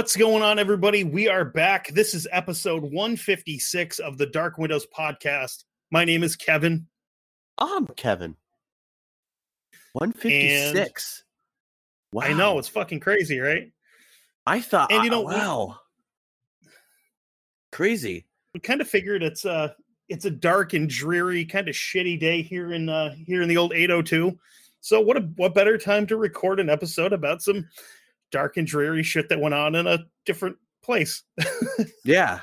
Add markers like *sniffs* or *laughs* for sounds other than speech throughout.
What's going on, everybody? We are back. This is episode 156 of the Dark Windows podcast. My name is Kevin. I'm Kevin. 156. wow. I know it's fucking crazy, right? I thought and you know, uh, wow. Crazy. We kind of figured it's a it's a dark and dreary, kind of shitty day here in uh here in the old 802. So what a what better time to record an episode about some dark and dreary shit that went on in a different place. *laughs* Yeah.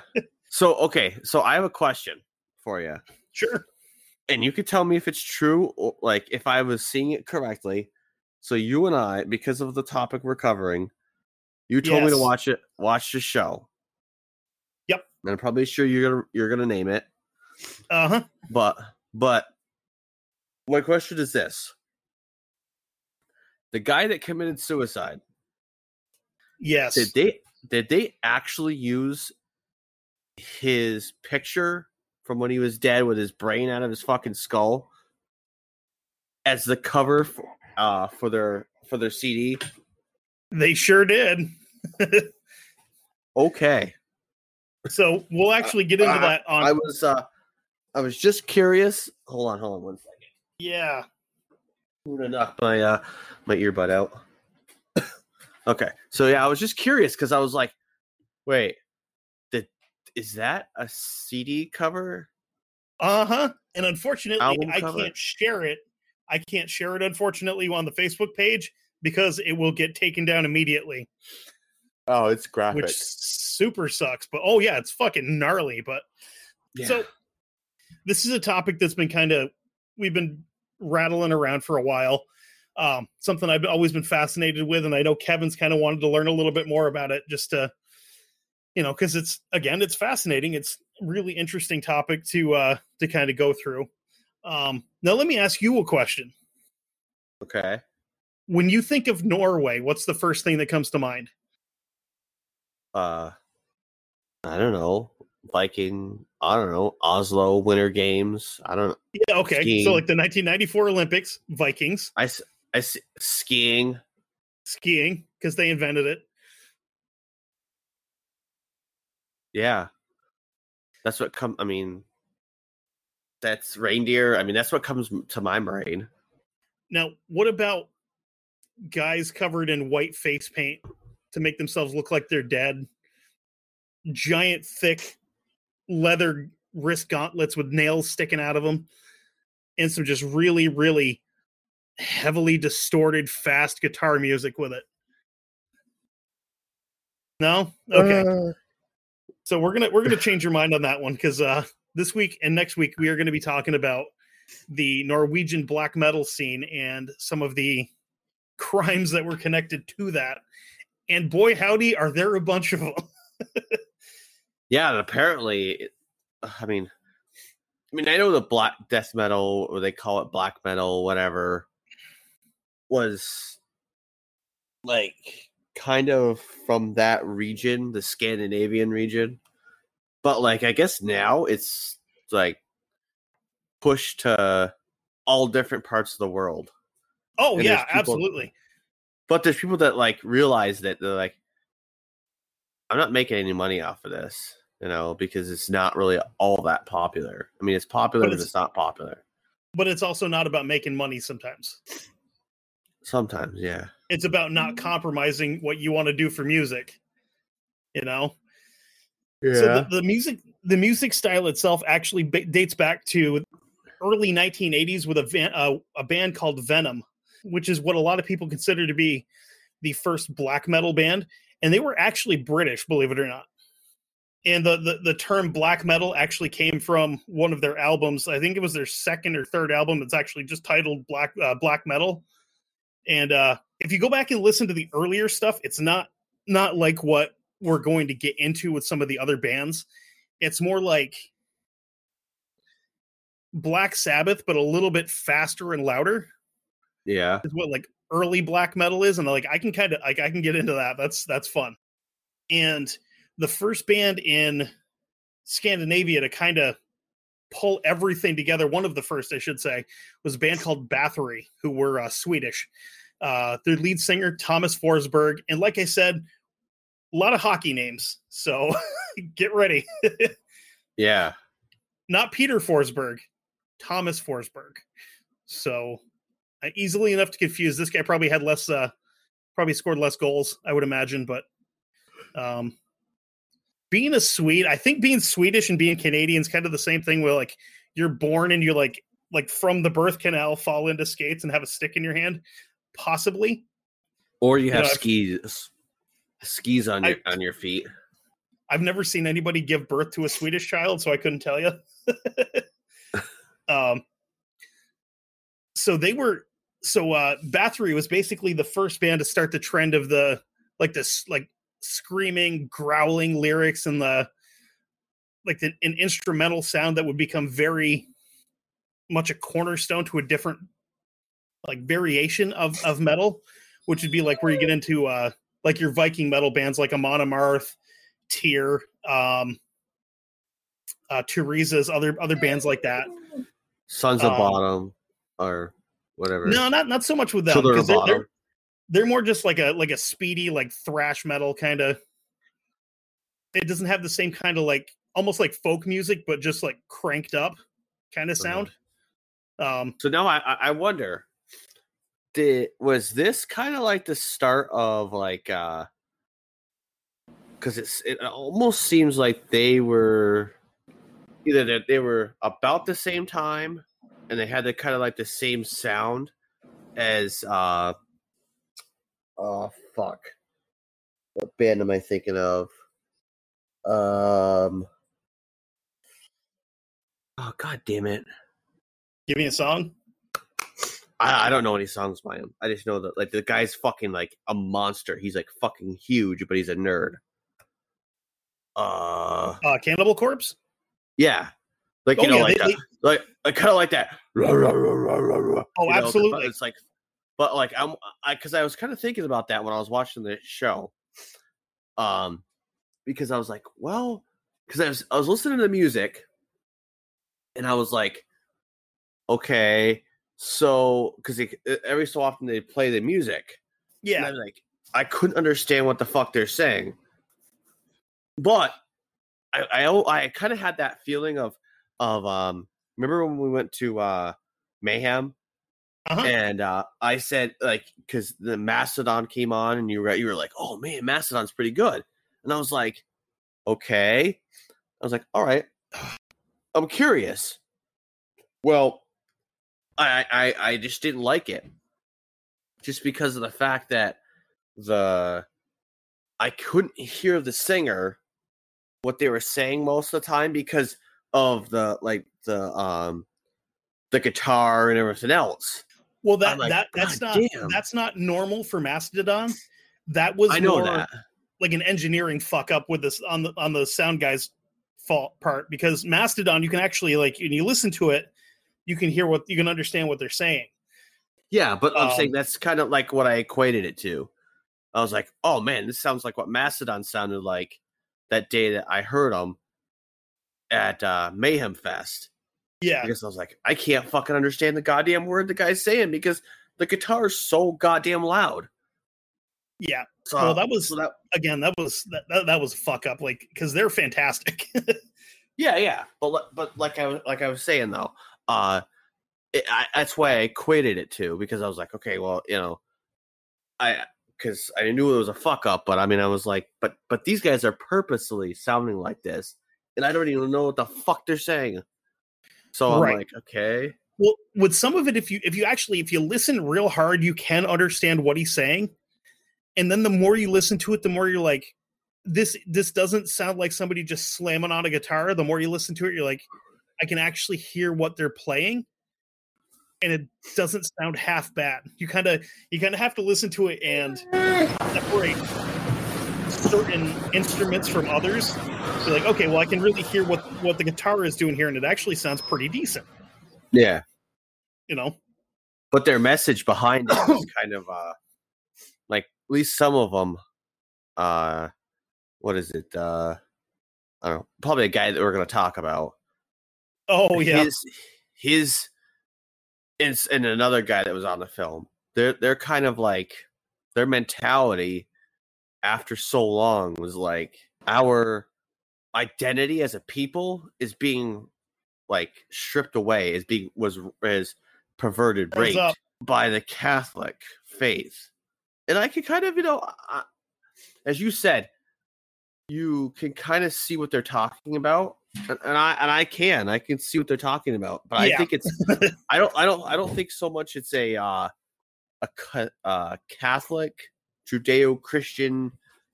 so okay, so I have a question for you. sure. And you could tell me if it's true or like if I was seeing it correctly. So you and I, because of the topic we're covering, you told me to watch it watch the show. Yep. And I'm probably sure you're gonna you're gonna name it. Uh-huh. But but my question is this. The guy that committed suicide, Yes. did they did they actually use his picture from when he was dead with his brain out of his fucking skull as the cover for, uh for their for their CD? They sure did. *laughs* Okay. so we'll actually get into Uh, that on I was uh I was just curious. Hold on, hold on one second. yeah. I'm gonna knock my uh my earbud out. Okay, so yeah, I was just curious because I was like, wait, did is that a CD cover? Uh-huh. And unfortunately, I can't share it. I can't share it unfortunately on the Facebook page because it will get taken down immediately, Oh, it's graphic. which super sucks. But oh yeah, it's fucking gnarly, but So this is a topic that's been kind of we've been rattling around for a while. Um, something I've always been fascinated with, and I know Kevin's kind of wanted to learn a little bit more about it, just to you know, because it's again, it's fascinating. It's really interesting topic to uh to kind of go through. Um, now, let me ask you a question. okay. When you think of Norway, what's the first thing that comes to mind? Uh, I don't know. Viking. I don't know. Oslo Winter Games. I don't. Yeah, okay. Skiing. So, like the 1994 Olympics, Vikings, I I s- skiing. skiing, because they invented it. Yeah, that's what come. I mean, that's reindeer. I mean, that's what comes to my brain. Now, what about guys covered in white face paint to make themselves look like they're dead? Giant, thick leather wrist gauntlets with nails sticking out of them, and some just really, really heavily distorted, fast guitar music with it. No, okay. Uh, So we're gonna we're gonna change your mind on that one because uh, this week and next week we are going to be talking about the Norwegian black metal scene and some of the crimes that were connected to that. And boy, howdy, are there a bunch of them? *laughs* Yeah, apparently, I mean, I mean, I know the black death metal, or they call it black metal, whatever, was like kind of from that region, the Scandinavian region. But like, I guess now it's like pushed to all different parts of the world. Oh And yeah, people- absolutely. But there's people that like realize that they're like, I'm not making any money off of this. you know, because it's not really all that popular. I mean, it's popular, But but it's- it's not popular. But it's also not about making money sometimes. Sometimes, yeah. It's about not compromising what you want to do for music. You know? Yeah. So the, the music the music style itself actually ba- dates back to early 1980s with a van, uh, a band called Venom, which is what a lot of people consider to be the first black metal band, and they were actually British, believe it or not. And the, the the term black metal actually came from one of their albums. I think it was their second or third album. It's actually just titled Black uh, Black Metal. And uh, if you go back and listen to the earlier stuff, it's not not like what we're going to get into with some of the other bands. It's more like Black Sabbath, but a little bit faster and louder yeah. is what like early black metal is, and like I can kind of like I can get into that. That's that's fun. And the first band in Scandinavia to kind of pull everything together, one of the first, I should say, was a band called Bathory, who were uh, Swedish. Uh, their lead singer Thomas Forsberg, and like I said, a lot of hockey names. So *laughs* get ready. *laughs* Yeah. Not Peter Forsberg, Thomas Forsberg. So uh, easily enough to confuse. This guy probably had less, uh, probably scored less goals, I would imagine. But um, being a Swede, I think being Swedish and being Canadian is kind of the same thing. Where like you're born and you're like like from the birth canal fall into skates and have a stick in your hand, possibly. Or you You have know, I've- skis skis on I- your on your feet. I've never seen anybody give birth to a Swedish child, so I couldn't tell you. *laughs* um, so they were so uh Bathory was basically the first band to start the trend of the like this like screaming, growling lyrics and the like the, an instrumental sound that would become very much a cornerstone to a different like variation of of metal, which would be like where you get into uh like your Viking metal bands like Amon Amarth, Tyr, um, uh, Teresa's other other bands like that. Sons of Um, Bodom or whatever. No, not not so much with them Children of they're, Bodom. they're they're more just like a like a speedy like thrash metal kind of. It doesn't have the same kind of like almost like folk music, but just like cranked up kind of Uh-huh. sound. Um, So now I I- I wonder did was this kind of like the start of like uh because it's it almost seems like they were either that they were about the same time and they had the kind of like the same sound as uh oh fuck what band am i thinking of um oh god damn it give me a song. I, I don't know any songs by him. I just know that like the guy's fucking like a monster. He's like fucking huge, but he's a nerd. Uh, Uh, Cannibal Corpse. yeah, like you Oh, know, yeah, like they- that, they- like I kind of like that. Rah, rah, rah, Oh, you know, absolutely. It's like, but like I'm, I because I was kind of thinking about that when I was watching the show, um, because I was like, well, because I was I was listening to the music, and I was like, okay, so because every so often they play the music, and Yeah, I'm like, I couldn't understand what the fuck they're saying. But I I, I kind of had that feeling of of um remember when we went to uh Mayhem uh-huh. and uh I said like because the Mastodon came on and you were you were like, oh man, Mastodon's pretty good. And I was like, okay. I was like, all right. I'm curious. Well, I I I just didn't like it. Just because of the fact that the I couldn't hear the singer what they were saying most of the time because of the like the um the guitar and everything else. Well, that I'm like, that that's "God not damn." that's not normal for Mastodon. That was I know more that. like an engineering fuck up with this on the on the sound guy's fault part because Mastodon you can actually like when you listen to it, you can hear what you can understand what they're saying. Yeah, but I'm Um, saying that's kind of like what I equated it to. I was like, "Oh man, this sounds like what Mastodon sounded like that day that I heard them at uh, Mayhem Fest." Yeah, Because I was like, "I can't fucking understand the goddamn word the guy's saying because the guitar is so goddamn loud." Yeah. So, well, that was so that, again. That was that, that, that was fuck up. Like because they're fantastic. *laughs* yeah, yeah. But but like I was like I was saying though, uh, it, I, that's why I equated it too because I was like, okay, well, you know, I because I knew it was a fuck up, but I mean, I was like, but but these guys are purposely sounding like this, and I don't even know what the fuck they're saying. So I'm Right. like, okay, well, with some of it, if you if you actually if you listen real hard, you can understand what he's saying. And then the more you listen to it, the more you're like, this this doesn't sound like somebody just slamming on a guitar. The more you listen to it, you're like, I can actually hear what they're playing. And it doesn't sound half bad. You kind of you kind of have to listen to it and separate certain instruments from others. Be like, okay, well, I can really hear what what the guitar is doing here, and it actually sounds pretty decent. yeah. You know, But their message behind it is *coughs* kind of uh, like at least some of them, uh, what is it? Uh, I don't know. Probably a guy that we're going to talk about. Oh yeah, his his and, and another guy that was on the film they're they're kind of like their mentality after so long was like our identity as a people is being like stripped away is being was is perverted raped by the catholic faith. And i can kind of you know I, as you said you can kind of see what they're talking about and, and i and i can i can see what they're talking about but i think it's i don't i don't i don't think so much it's a uh a uh catholic judeo-christian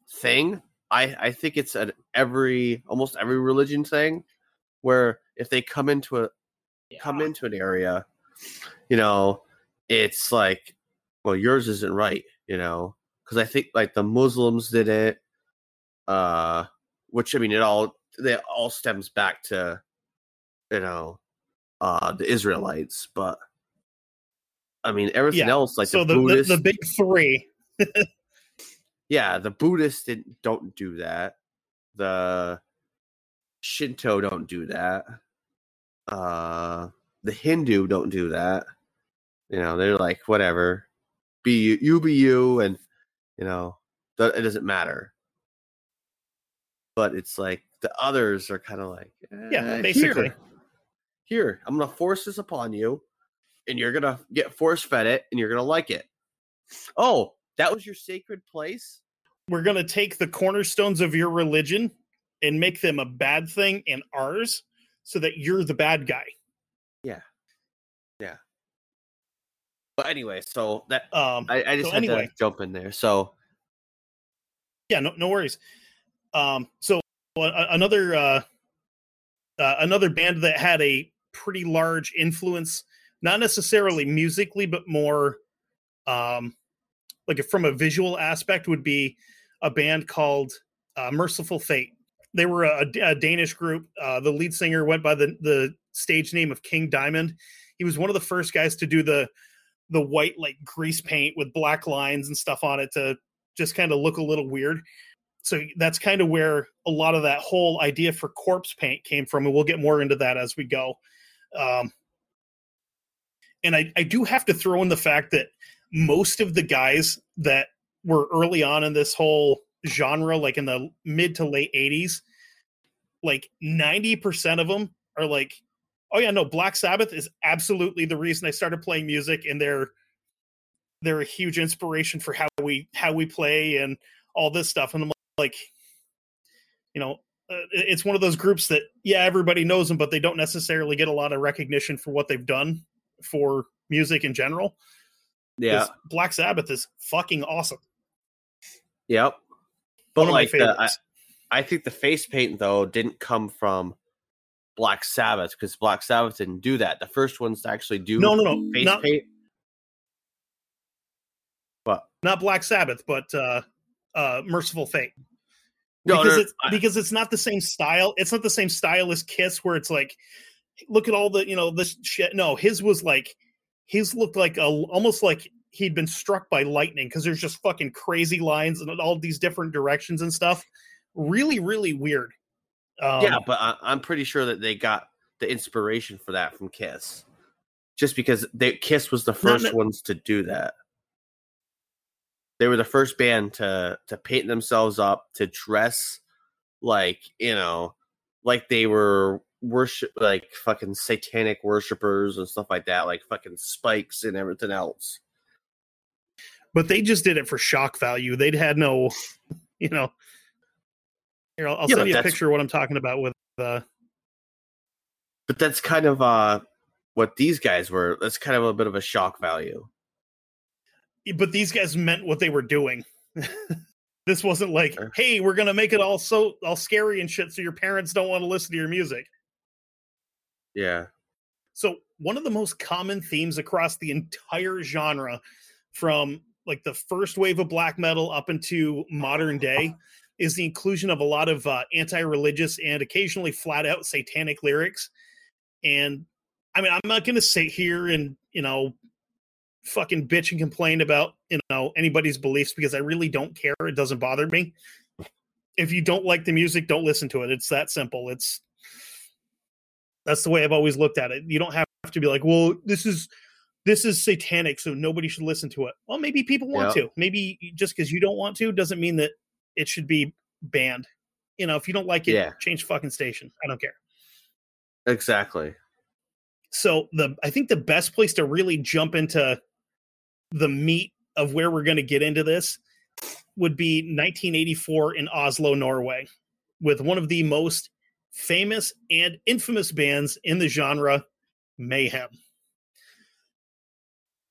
thing i i think it's an every almost every religion thing where if they come into a come into an area you know it's like well yours isn't right you know because i think like the muslims did it uh which i mean it all it all stems back to you know uh the israelites but i mean everything Yeah, else like so the, the, the, the big three. *laughs* yeah the buddhists didn't don't do that. The shinto don't do that. Uh the hindu don't do that. You know they're like whatever. Be you, you be you and you know th- it doesn't matter. But it's like the others are kind of like Yeah, "Eh, basically. here, here i'm gonna force this upon you and you're gonna get force fed it and you're gonna like it. Oh that was your sacred place We're gonna take the cornerstones of your religion and make them a bad thing in ours, so that you're the bad guy. Yeah yeah but anyway so that Um, i, I just So had anyway. to jump in there so yeah, no, no worries. Um, so another uh, uh, another band that had a pretty large influence, not necessarily musically, but more um, like from a visual aspect, would be a band called uh, Mercyful Fate. They were a, a Danish group. Uh, the lead singer went by the the stage name of King Diamond. He was one of the first guys to do the the white like grease paint with black lines and stuff on it to just kind of look a little weird. So that's kind of where a lot of that whole idea for corpse paint came from, and we'll get more into that as we go. Um, and I, I do have to throw in the fact that most of the guys that were early on in this whole genre, like in the mid to late 80s, like 90% of them are like, oh yeah, no, Black Sabbath is absolutely the reason I started playing music, and they're they're a huge inspiration for how we how we play and all this stuff. And I'm like, you know, uh, it's one of those groups that yeah, everybody knows them, but they don't necessarily get a lot of recognition for what they've done for music in general. Yeah Black Sabbath is fucking awesome. Yep. But One of my like the, I. I think the face paint though didn't come from Black Sabbath because Black Sabbath didn't do that. The first ones to actually do No, no, no, face not- paint. But Not Black Sabbath, but uh, uh, Mercyful Fate. no, because no, it's I- because it's not the same style. It's not the same style as Kiss, where it's like, look at all the you know this shit. No, his was like, his looked like a almost like he'd been struck by lightning because there's just fucking crazy lines and all these different directions and stuff. Really, really weird. Um, yeah, but I, I'm pretty sure that they got the inspiration for that from Kiss, just because they Kiss was the first ne- ones to do that. they were the first band to to paint themselves up, to dress like you know, like they were worship like fucking satanic worshippers and stuff like that, like fucking spikes and everything else. But they just did it for shock value. They'd had no, *laughs* you know. Here, I'll, I'll Yeah, send you a picture of what I'm talking about with uh But that's kind of uh what these guys were. That's kind of a bit of a shock value. but these guys meant what they were doing. *laughs* this wasn't like, Sure. hey, we're gonna make it all so all scary and shit, so your parents don't want to listen to your music. Yeah. So one of the most common themes across the entire genre, from like the first wave of black metal up into modern day, *laughs* is the inclusion of a lot of uh, anti-religious and occasionally flat out satanic lyrics. And I mean, I'm not going to sit here and you know, fucking bitch and complain about you know anybody's beliefs because I really don't care. It doesn't bother me. If you don't like the music, don't listen to it. It's that simple. It's that's the way I've always looked at it. You don't have to be like, well, this is this is satanic, so nobody should listen to it. Well, maybe people want Yeah. to. Maybe just because you don't want to doesn't mean that it should be banned. You know, if you don't like it, Yeah. change fucking station. I don't care. Exactly. So the I think the best place to really jump into the meat of where we're going to get into this would be 1984 in Oslo, Norway, with one of the most famous and infamous bands in the genre, Mayhem.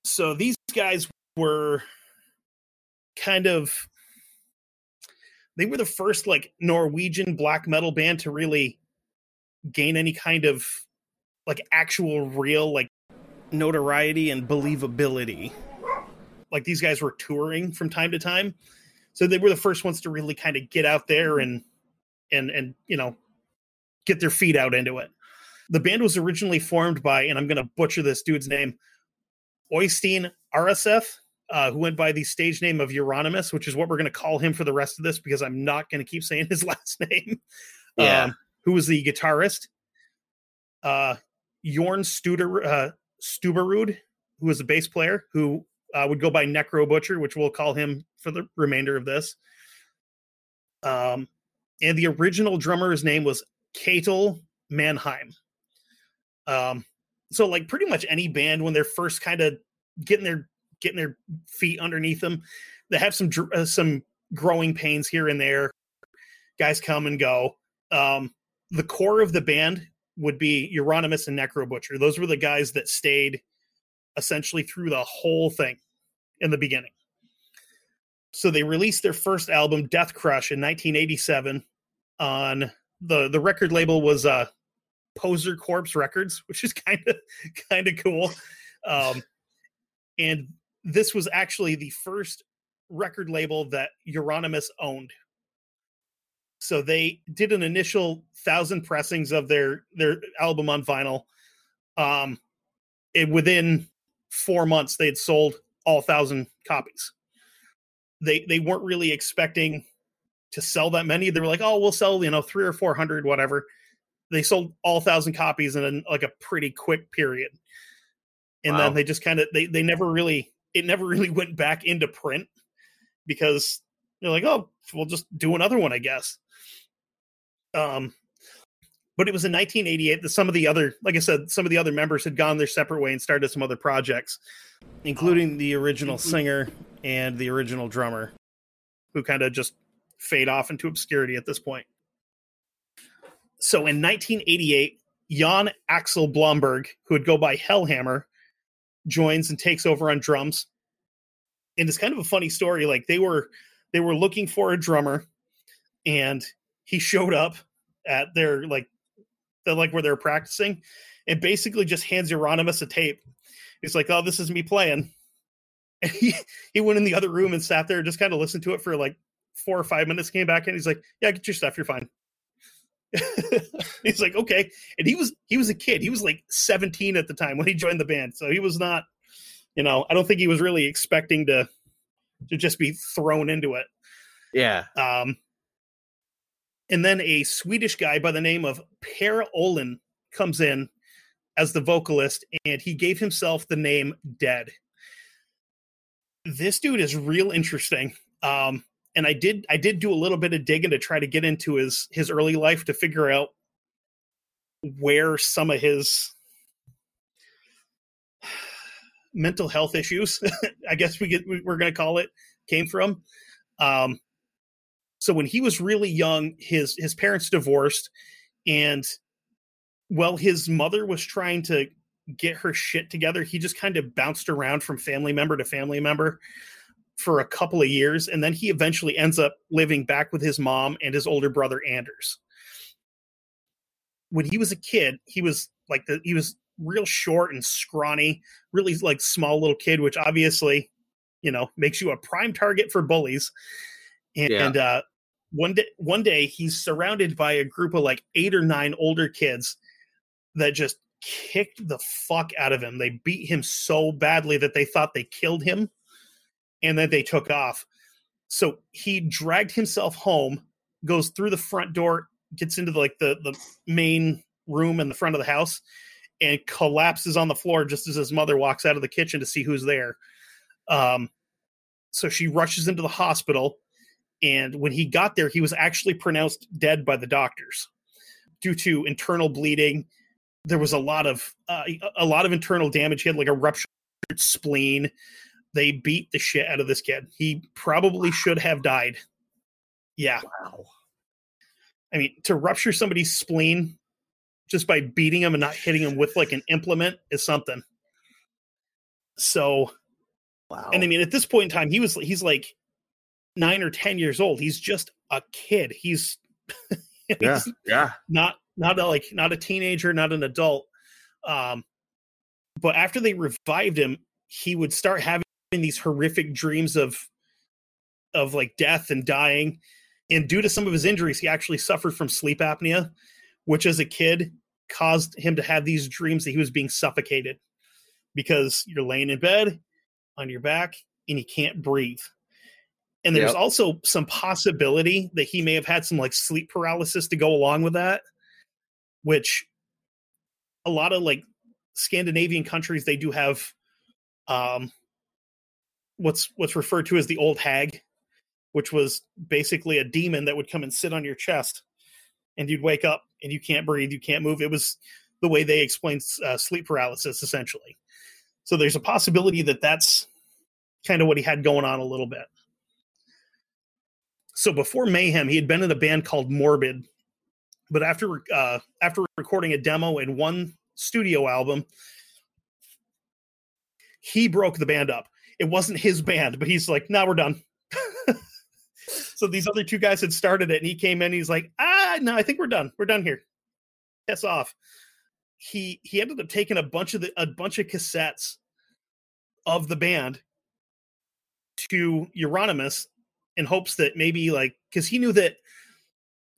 So these guys were kind of they were the first like Norwegian black metal band to really gain any kind of like actual real like notoriety and believability. Like these guys were touring from time to time. So they were the first ones to really kind of get out there and and and you know get their feet out into it. The band was originally formed by, and I'm gonna butcher this dude's name, Oystein Aarseth, uh, who went by the stage name of Euronymous, which is what we're gonna call him for the rest of this because I'm not gonna keep saying *laughs* his last name. Yeah. Um, who was the guitarist? Uh, Jorn Studer, uh, Stubberud, who was a bass player, who uh, would go by Necro Butcher, which we'll call him for the remainder of this. Um, and the original drummer's name was Ketel Manheim. Um, so like pretty much any band when they're first kind of getting their getting their feet underneath them, they have some uh, some growing pains here and there. Guys come and go. Um, the core of the band would be Euronymous and Necro Butcher. Those were the guys that stayed essentially through the whole thing in the beginning. So they released their first album, Death Crush, in 1987. On the the record label was uh, Poser Corpse Records, *laughs* which is kind of kind of cool. Um, and this was actually the first record label that Euronymous owned. So they did an initial thousand pressings of their their album on vinyl. Um it, within four months they had sold all thousand copies. They they weren't really expecting to sell that many they were like oh we'll sell you know three or four hundred whatever. They sold all thousand copies in like a pretty quick period. And Wow. then they just kind of they they never really it never *laughs* really went back into print because they're like oh we'll just do another one i guess. Um, but it was in 1988 that some of the other, like I said, some of the other members had gone their separate way and started some other projects, including the original singer and the original drummer, who kind of just fade off into obscurity at this point. So in 1988, Jan Axel Blomberg, who would go by Hellhammer, joins and takes over on drums. And it's kind of a funny story. Like they were they were looking for a drummer, and he showed up at their like the like where they're practicing and basically just hands Euronymous a tape. He's like, Oh, this is me playing. *laughs* And he, he went in the other room and sat there and just kind of listened to it for like four or five minutes, came back and he's like, Yeah, get your stuff, you're fine. *laughs* he's like, Okay. And he was he was a kid. He was like 17 at the time when he joined the band. So he was not, you know, I don't think he was really expecting to to just be thrown into it. Yeah. Um, and then a Swedish guy by the name of Per Ohlin comes in as the vocalist, and he gave himself the name Dead. this dude is real interesting. Um, and I did I did do a little bit of digging to try to get into his his early life to figure out where some of his mental health issues, *laughs* I guess we get we're going to call it, came from. Um, so when he was really young, his his parents divorced, and well, his mother was trying to get her shit together. He just kind of bounced around from family member to family member for a couple of years, and then he eventually ends up living back with his mom and his older brother Anders. When he was a kid, he was like the he was real short and scrawny, really like small little kid, which obviously, you know, makes you a prime target for bullies. And, yeah. and uh, one day, one day he's surrounded by a group of like eight or nine older kids that just kicked the fuck out of him. They beat him so badly that they thought they killed him, and then they took off. So he dragged himself home, goes through the front door, gets into the, like the the main room in the front of the house, and collapses on the floor just as his mother walks out of the kitchen to see who's there. Um, so she rushes into the hospital, and when he got there, he was actually pronounced dead by the doctors due to internal bleeding. There was a lot of uh, a lot of internal damage. He had like a ruptured spleen. They beat the shit out of this kid. He probably should have died. Yeah. Wow. I mean, to rupture somebody's spleen just by beating him and not hitting him with like an implement is something. So, wow. And I mean, at this point in time, he was he's like nine or ten years old. He's just a kid. He's, *laughs* he's yeah, yeah, not not a, like not a teenager, not an adult. Um, but after they revived him, he would start having these horrific dreams of of like death and dying. And due to some of his injuries, he actually suffered from sleep apnea, which as a kid caused him to have these dreams that he was being suffocated because you're laying in bed on your back and you can't breathe. And there's yep. also some possibility that he may have had some like sleep paralysis to go along with that, which a lot of like Scandinavian countries they do have um what's what's referred to as the old hag, which was basically a demon that would come and sit on your chest and you'd wake up and you can't breathe, you can't move. It was the way they explained uh, sleep paralysis, essentially. So there's a possibility that that's kind of what he had going on a little bit. So before Mayhem, he had been in a band called Morbid, but after uh, after recording a demo and one studio album, he broke the band up. It wasn't his band, but he's like, "Now we're done." *laughs* so these other two guys had started it, and he came in. he's like, "Ah, no, I think we're done. We're done here. Piss off." He he ended up taking a bunch of the a bunch of cassettes of the band to Euronymous in hopes that maybe like because he knew that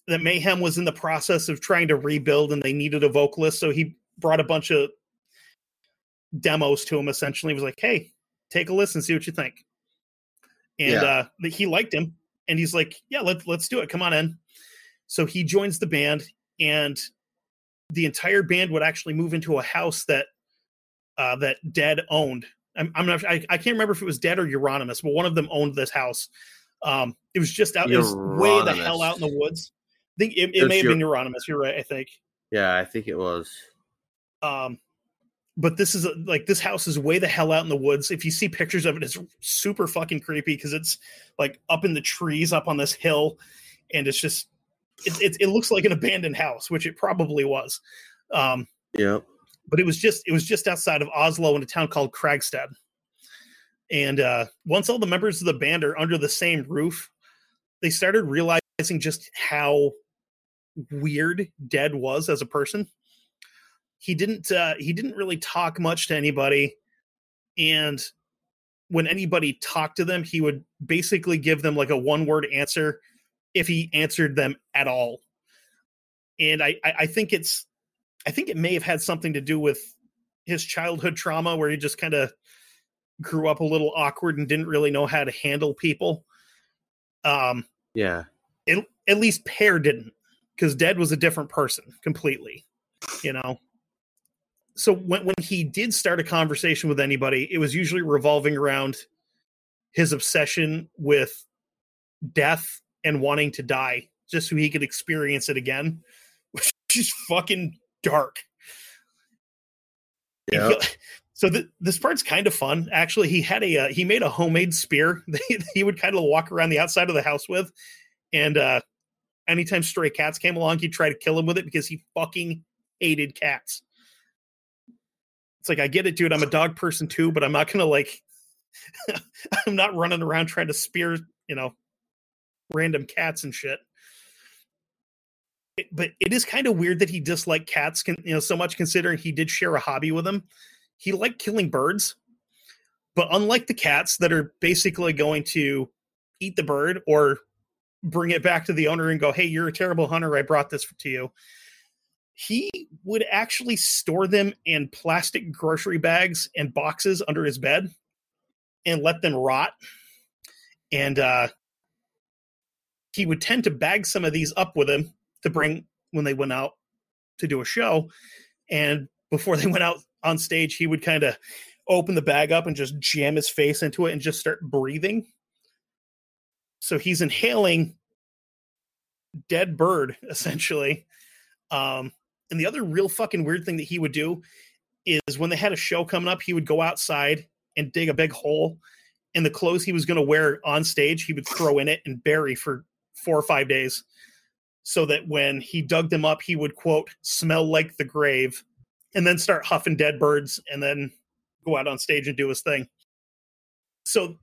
that Mayhem was in the process of trying to rebuild and they needed a vocalist, so he brought a bunch of demos to him. Essentially, he was like, "Hey, take a listen, and see what you think." And yeah. uh, he liked him, and he's like, "Yeah, let's let's do it. Come on in." So he joins the band, and the entire band would actually move into a house that uh, that Dead owned. I'm, I'm not. I, I, can't remember if it was Dead or Euronymous, but one of them owned this house. Um, it was just out. It was way the hell out in the woods. I think it, it may have been Euronymous. You're right. I think. Yeah, I think it was. Um, but this is a, like this house is way the hell out in the woods. If you see pictures of it, it's super fucking creepy because it's like up in the trees, up on this hill, and it's just it, it, it looks like an abandoned house, which it probably was. Um, yeah, but it was just it was just outside of Oslo in a town called Kråkstad. And uh, once all the members of the band are under the same roof, they started realizing just how weird Dead was as a person he didn't uh, he didn't really talk much to anybody and when anybody talked to them he would basically give them like a one word answer if he answered them at all. And I, I think it's i think it may have had something to do with his childhood trauma where he just kind of grew up a little awkward and didn't really know how to handle people. Um yeah. it, at least Per didn't because dead was a different person completely you know so when when he did start a conversation with anybody, it was usually revolving around his obsession with death and wanting to die just so he could experience it again, which *laughs* is fucking dark. *laughs* Yeah. So th- this part's kind of fun. Actually, he had a uh, he made a homemade spear *laughs* that he would kind of walk around the outside of the house with, and uh, anytime stray cats came along, he'd try to kill him with it because he fucking hated cats. It's like I get it, dude. I'm a dog person too, but I'm not gonna like. *laughs* I'm not running around trying to spear, you know, random cats and shit. It, but it is kind of weird that he disliked cats, can you know, so much considering he did share a hobby with them he liked killing birds, but unlike the cats that are basically going to eat the bird or bring it back to the owner and go, "Hey, you're a terrible hunter. I brought this to you." He would actually store them in plastic grocery bags and boxes under his bed and let them rot. And uh, he would tend to bag some of these up with him to bring when they went out to do a show. And before *laughs* they went out on stage, he would kind of open the bag up and just jam his face into it and just start breathing. So he's inhaling dead bird *laughs* essentially. Um, and the other real fucking weird thing that he would do is when they had a show coming up, he would go outside and dig a big hole and the clothes he was going to wear on stage, he would throw in it and bury for four or five days so that when he dug them up, he would quote, smell like the grave and then start huffing dead birds and then go out on stage and do his thing. So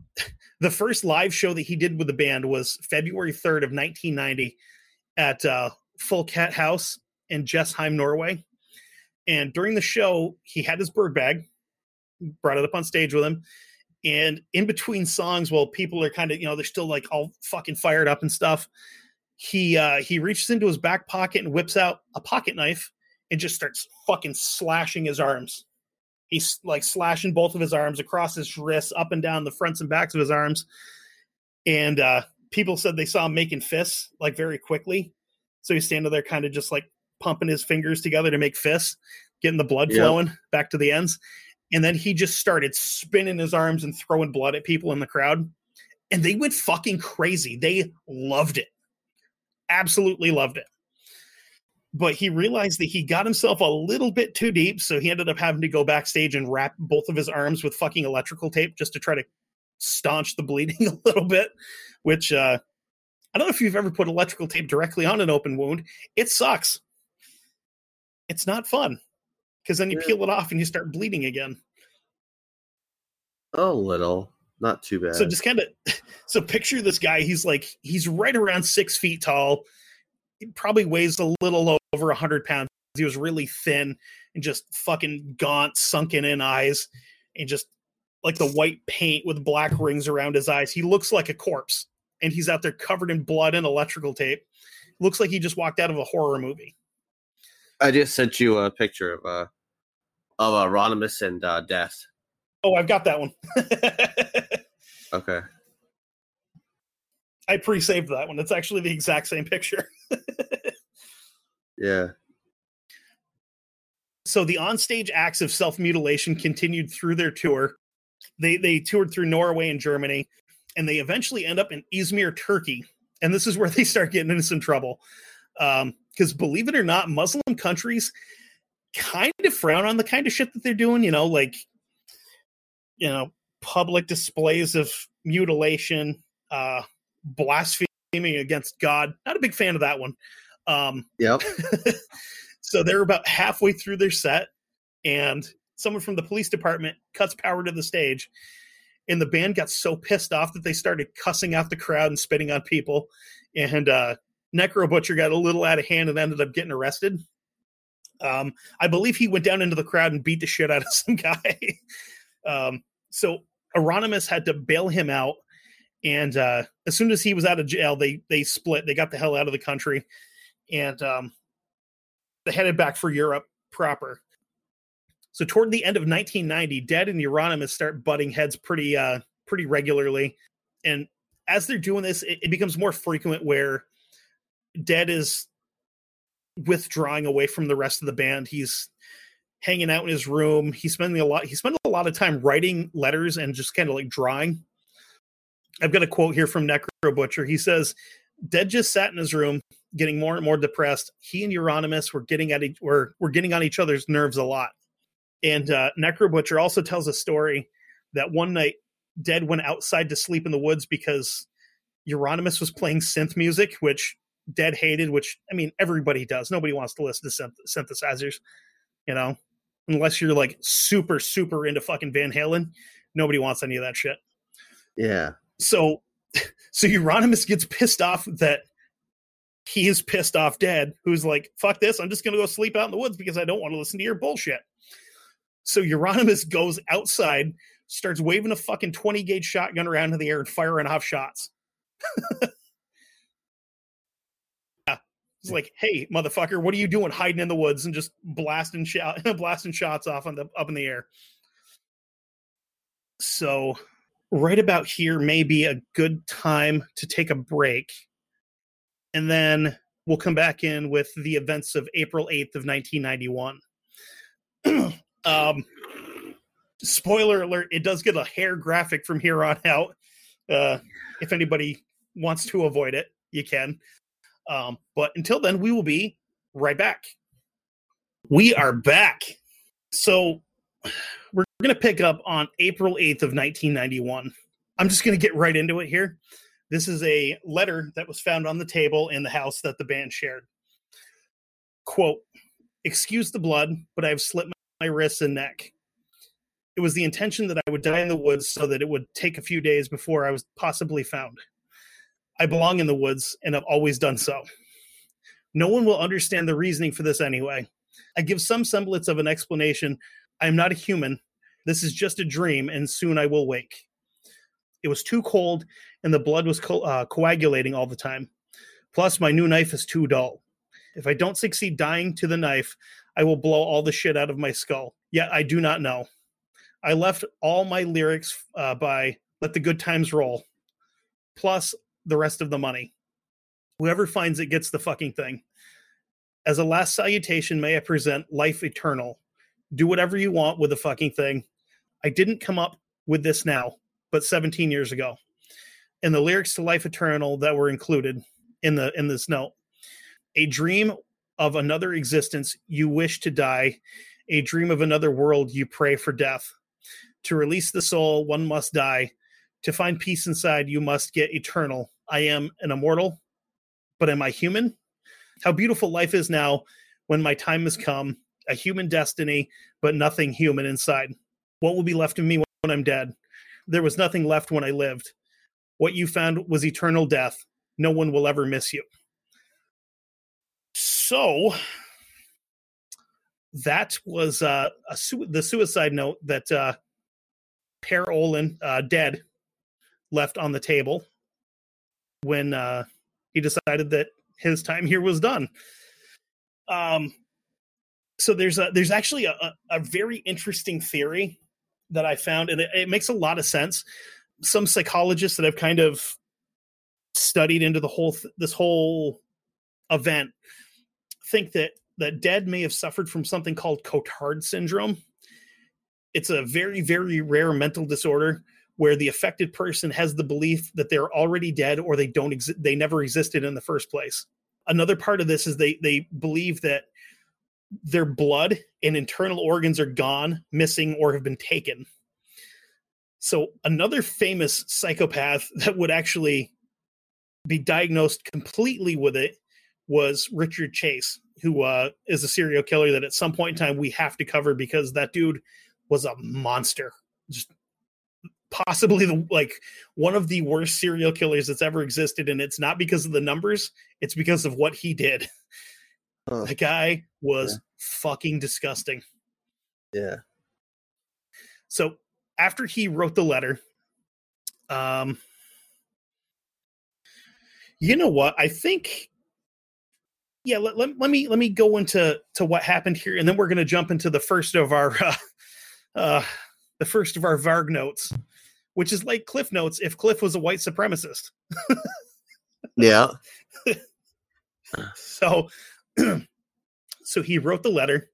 *laughs* the first live show that he did with the band was February 3rd of 1990 at uh, Folkets Hus in Jessheim, Norway. And during the show, he had his bird bag, brought it up on stage with him. And in between songs, while people are kind of, you know, they're still like all fucking fired up and stuff, he uh he reaches into his back pocket and whips out a pocket knife and just starts fucking slashing his arms. He's like slashing both of his arms across his wrists, up and down the fronts and backs of his arms. And uh, people said they saw him making fists like very quickly. So he's standing there, kind of just like pumping his fingers together to make fists, getting the blood flowing back to the ends. And then he just started spinning his arms and throwing blood at people in the crowd. And they went fucking crazy. They loved it. Absolutely loved it but he realized that he got himself a little bit too deep, so he ended up having to go backstage and wrap both of his arms with fucking electrical tape just to try to staunch the bleeding *laughs* a little bit. Which uh, I don't know if you've ever put electrical tape directly on an open wound. It sucks. It's not fun because then you yeah. peel it off and you start bleeding again. A little, not too bad. So just kind of, *laughs* so picture this guy. He's like he's right around six feet tall. He probably weighs a little over a 100 pounds. He was really thin and just fucking gaunt, sunken in eyes, and just like the white paint with black rings around his eyes. He looks like a corpse, and he's out there covered in blood and electrical tape. Looks like he just walked out of a horror movie. I just sent you a picture of uh of uh, Rodimus and uh, Death. Oh, I've got that one. *laughs* okay. I pre-saved that one. It's actually the exact same picture. *laughs* Yeah. So the onstage acts of self mutilation continued through their tour. They they toured through Norway and Germany, and they eventually end up in Izmir, Turkey. And this is where they start getting into some trouble. Because um, believe it or not, Muslim countries kind of frown on the kind of shit that they're doing, you know, like, you know, public displays of mutilation, uh, blaspheming against God. Not a big fan of that one. Um, yep. *laughs* so they're about halfway through their set, and someone from the police department cuts power to the stage. And the band got so pissed off that they started cussing out the crowd and spitting on people. And uh, Necro Butcher got a little out of hand and ended up getting arrested. Um, I believe he went down into the crowd and beat the shit out of *laughs* some guy. um, so Euronymous had to bail him out, and uh, as soon as he was out of jail, they they split. They got the hell out of the country, and um, they headed back for Europe proper. So toward the end of 1990, Dead and Euronymous start butting heads pretty uh, pretty regularly, and as they're doing this, it, it becomes more frequent where Dead is withdrawing away from the rest of the band. He's hanging out in his room. He's spending a lot. He spent a lot of time writing letters and just kind of like drawing. I've got a quote here from Necro Butcher. He says, "Dead just sat in his room, getting more and more depressed. He and Euronymous were getting at each were were getting on each other's nerves a lot." And uh, Necro Butcher also tells a story that one night Dead went outside to sleep in the woods because Euronymous was playing synth music, which Dead hated. Which I mean, everybody does. Nobody wants to listen to synth- synthesizers, you know, unless you're like super super into fucking Van Halen. Nobody wants any of that shit. Yeah. So, *laughs* so Euronymous gets pissed off that he is pissed off Dead, who's like, "Fuck this! I'm just gonna go sleep out in the woods because I don't want to listen to your bullshit." So Euronymous goes outside, starts waving a fucking 20 gauge shotgun around in the air and firing off shots. *laughs* It's like, hey, motherfucker, what are you doing hiding in the woods and just blasting *laughs* blasting shots off on the up in the air? So right about here may be a good time to take a break. And then we'll come back in with the events of April 8th of 1991. *clears throat* Um, spoiler alert: it does get a hair graphic from here on out. Uh, if anybody wants to avoid it, you can. Um, but until then, we will be right back. We are back. So we're going to pick up on April 8th of 1991. I'm just going to get right into it here. This is a letter that was found on the table in the house that the band shared. Quote, Excuse the blood, but I have slit my wrists and neck. It was the intention that I would die in the woods so that it would take a few days before I was possibly found. I belong in the woods and have always done so. No one will understand the reasoning for this anyway. I give some semblance of an explanation. I am not a human. This is just a dream, and soon I will wake. It was too cold, and the blood was co- uh, coagulating all the time. Plus, my new knife is too dull. If I don't succeed dying to the knife, I will blow all the shit out of my skull. Yet I do not know. I left all my lyrics uh, by Let the Good Times Roll, plus the rest of the money. Whoever finds it gets the fucking thing. As a last salutation, may I present Life Eternal. Do whatever you want with the fucking thing. I didn't come up with this now, but 17 years ago. And the lyrics to Life Eternal that were included in the in this note. A dream of another existence you wish to die, a dream of another world you pray for death. To release the soul, one must die. To find peace inside, you must get eternal. I am an immortal, but am I human? How beautiful life is now when my time has come, a human destiny, but nothing human inside. What will be left of me when I'm dead? There was nothing left when I lived. What you found was eternal death. No one will ever miss you. So that was uh, a su- the suicide note that uh, Per Ohlin, uh, dead, left on the table when uh, he decided that his time here was done. Um, so there's a there's actually a, a very interesting theory that I found, and it, it makes a lot of sense. Some psychologists that have kind of studied into the whole th- this whole event think that that Dead may have suffered from something called Cotard syndrome. It's a very, very rare mental disorder where the affected person has the belief that they're already dead or they don't exist they never existed in the first place. Another part of this is they they believe that their blood and internal organs are gone, missing, or have been taken. So another famous psychopath *laughs* that would actually be diagnosed completely with it was Richard Chase, who uh, is a serial killer that at some point in time we have to cover because that dude was a monster. Just possibly the like one of the worst serial killers that's ever existed and it's not because of the numbers it's because of what he did. Huh. the guy was yeah. fucking disgusting. Yeah. So after he wrote the letter um you know what? I think yeah let, let, let, me let me go into to what happened here and then we're going to jump into the first of our *laughs* uh, uh the first of our varg notes which is like cliff notes if cliff was a white supremacist yeah *laughs* so *clears throat* so he wrote the letter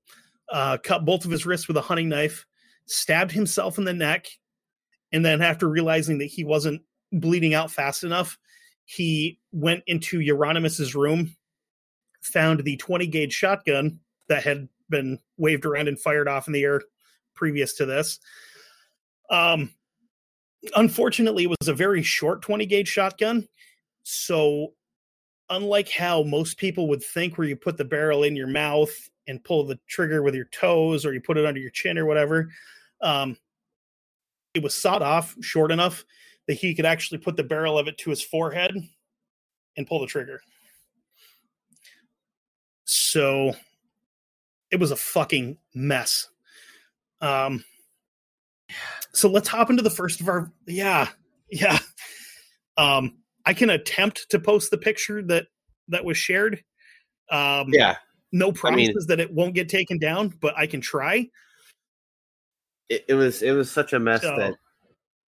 uh cut both of his wrists with a hunting knife stabbed himself in the neck and then after realizing that he wasn't bleeding out fast enough, he went into Euronymous' room, found the 20 gauge shotgun that had been waved around and fired off in the air previous to this. Um, unfortunately, it was a very short 20 gauge shotgun. So, unlike how most people would think, where you put the barrel in your mouth and pull the trigger with your toes or you put it under your chin or whatever, um, it was sawed off short enough that he could actually put the barrel of it to his forehead and pull the trigger. So it was a fucking mess. Um, so let's hop into the first of our yeah yeah. Um, I can attempt to post the picture that that was shared. Um, yeah, no promises I mean, that it won't get taken down, but I can try. It, it was it was such a mess so, that.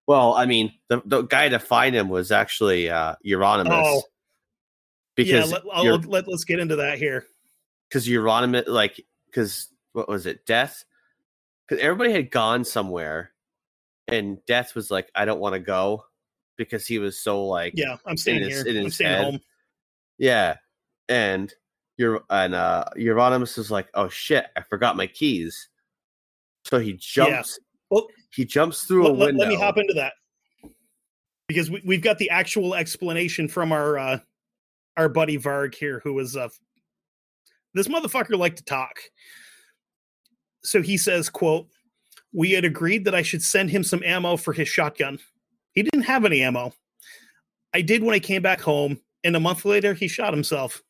Well, I mean, the, the guy to find him was actually uh, Euronymous. Oh, because yeah, let, let, let's get into that here. Because Euronymous, like, because what was it, Death? Because everybody had gone somewhere, and Death was like, "I don't want to go," because he was so like, "Yeah, I'm staying his, here. I'm staying head. home." Yeah, and you're and uh Euronymous is like, "Oh shit, I forgot my keys." So he jumps. Yeah. Well, he jumps through let, a window. Let me hop into that because we, we've got the actual explanation from our uh our buddy Varg here, who was uh this motherfucker liked to talk. So he says, "quote We had agreed that I should send him some ammo for his shotgun. He didn't have any ammo. I did when I came back home, and a month later he shot himself,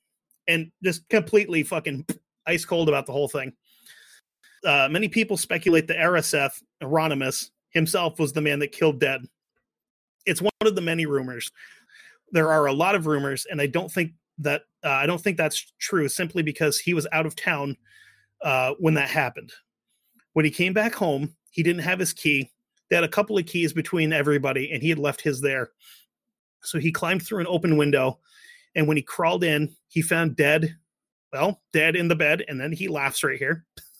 and just completely fucking *sniffs* ice cold about the whole thing." Uh, many people speculate that RSF, Euronymous, himself was the man that killed Dead. It's one of the many rumors. There are a lot of rumors, and I don't think that uh, I don't think that's true. Simply because he was out of town uh, when that happened. When he came back home, he didn't have his key. They had a couple of keys between everybody, and he had left his there. So he climbed through an open window, and when he crawled in, he found dead. Well, dead in the bed, and then he laughs right here *laughs*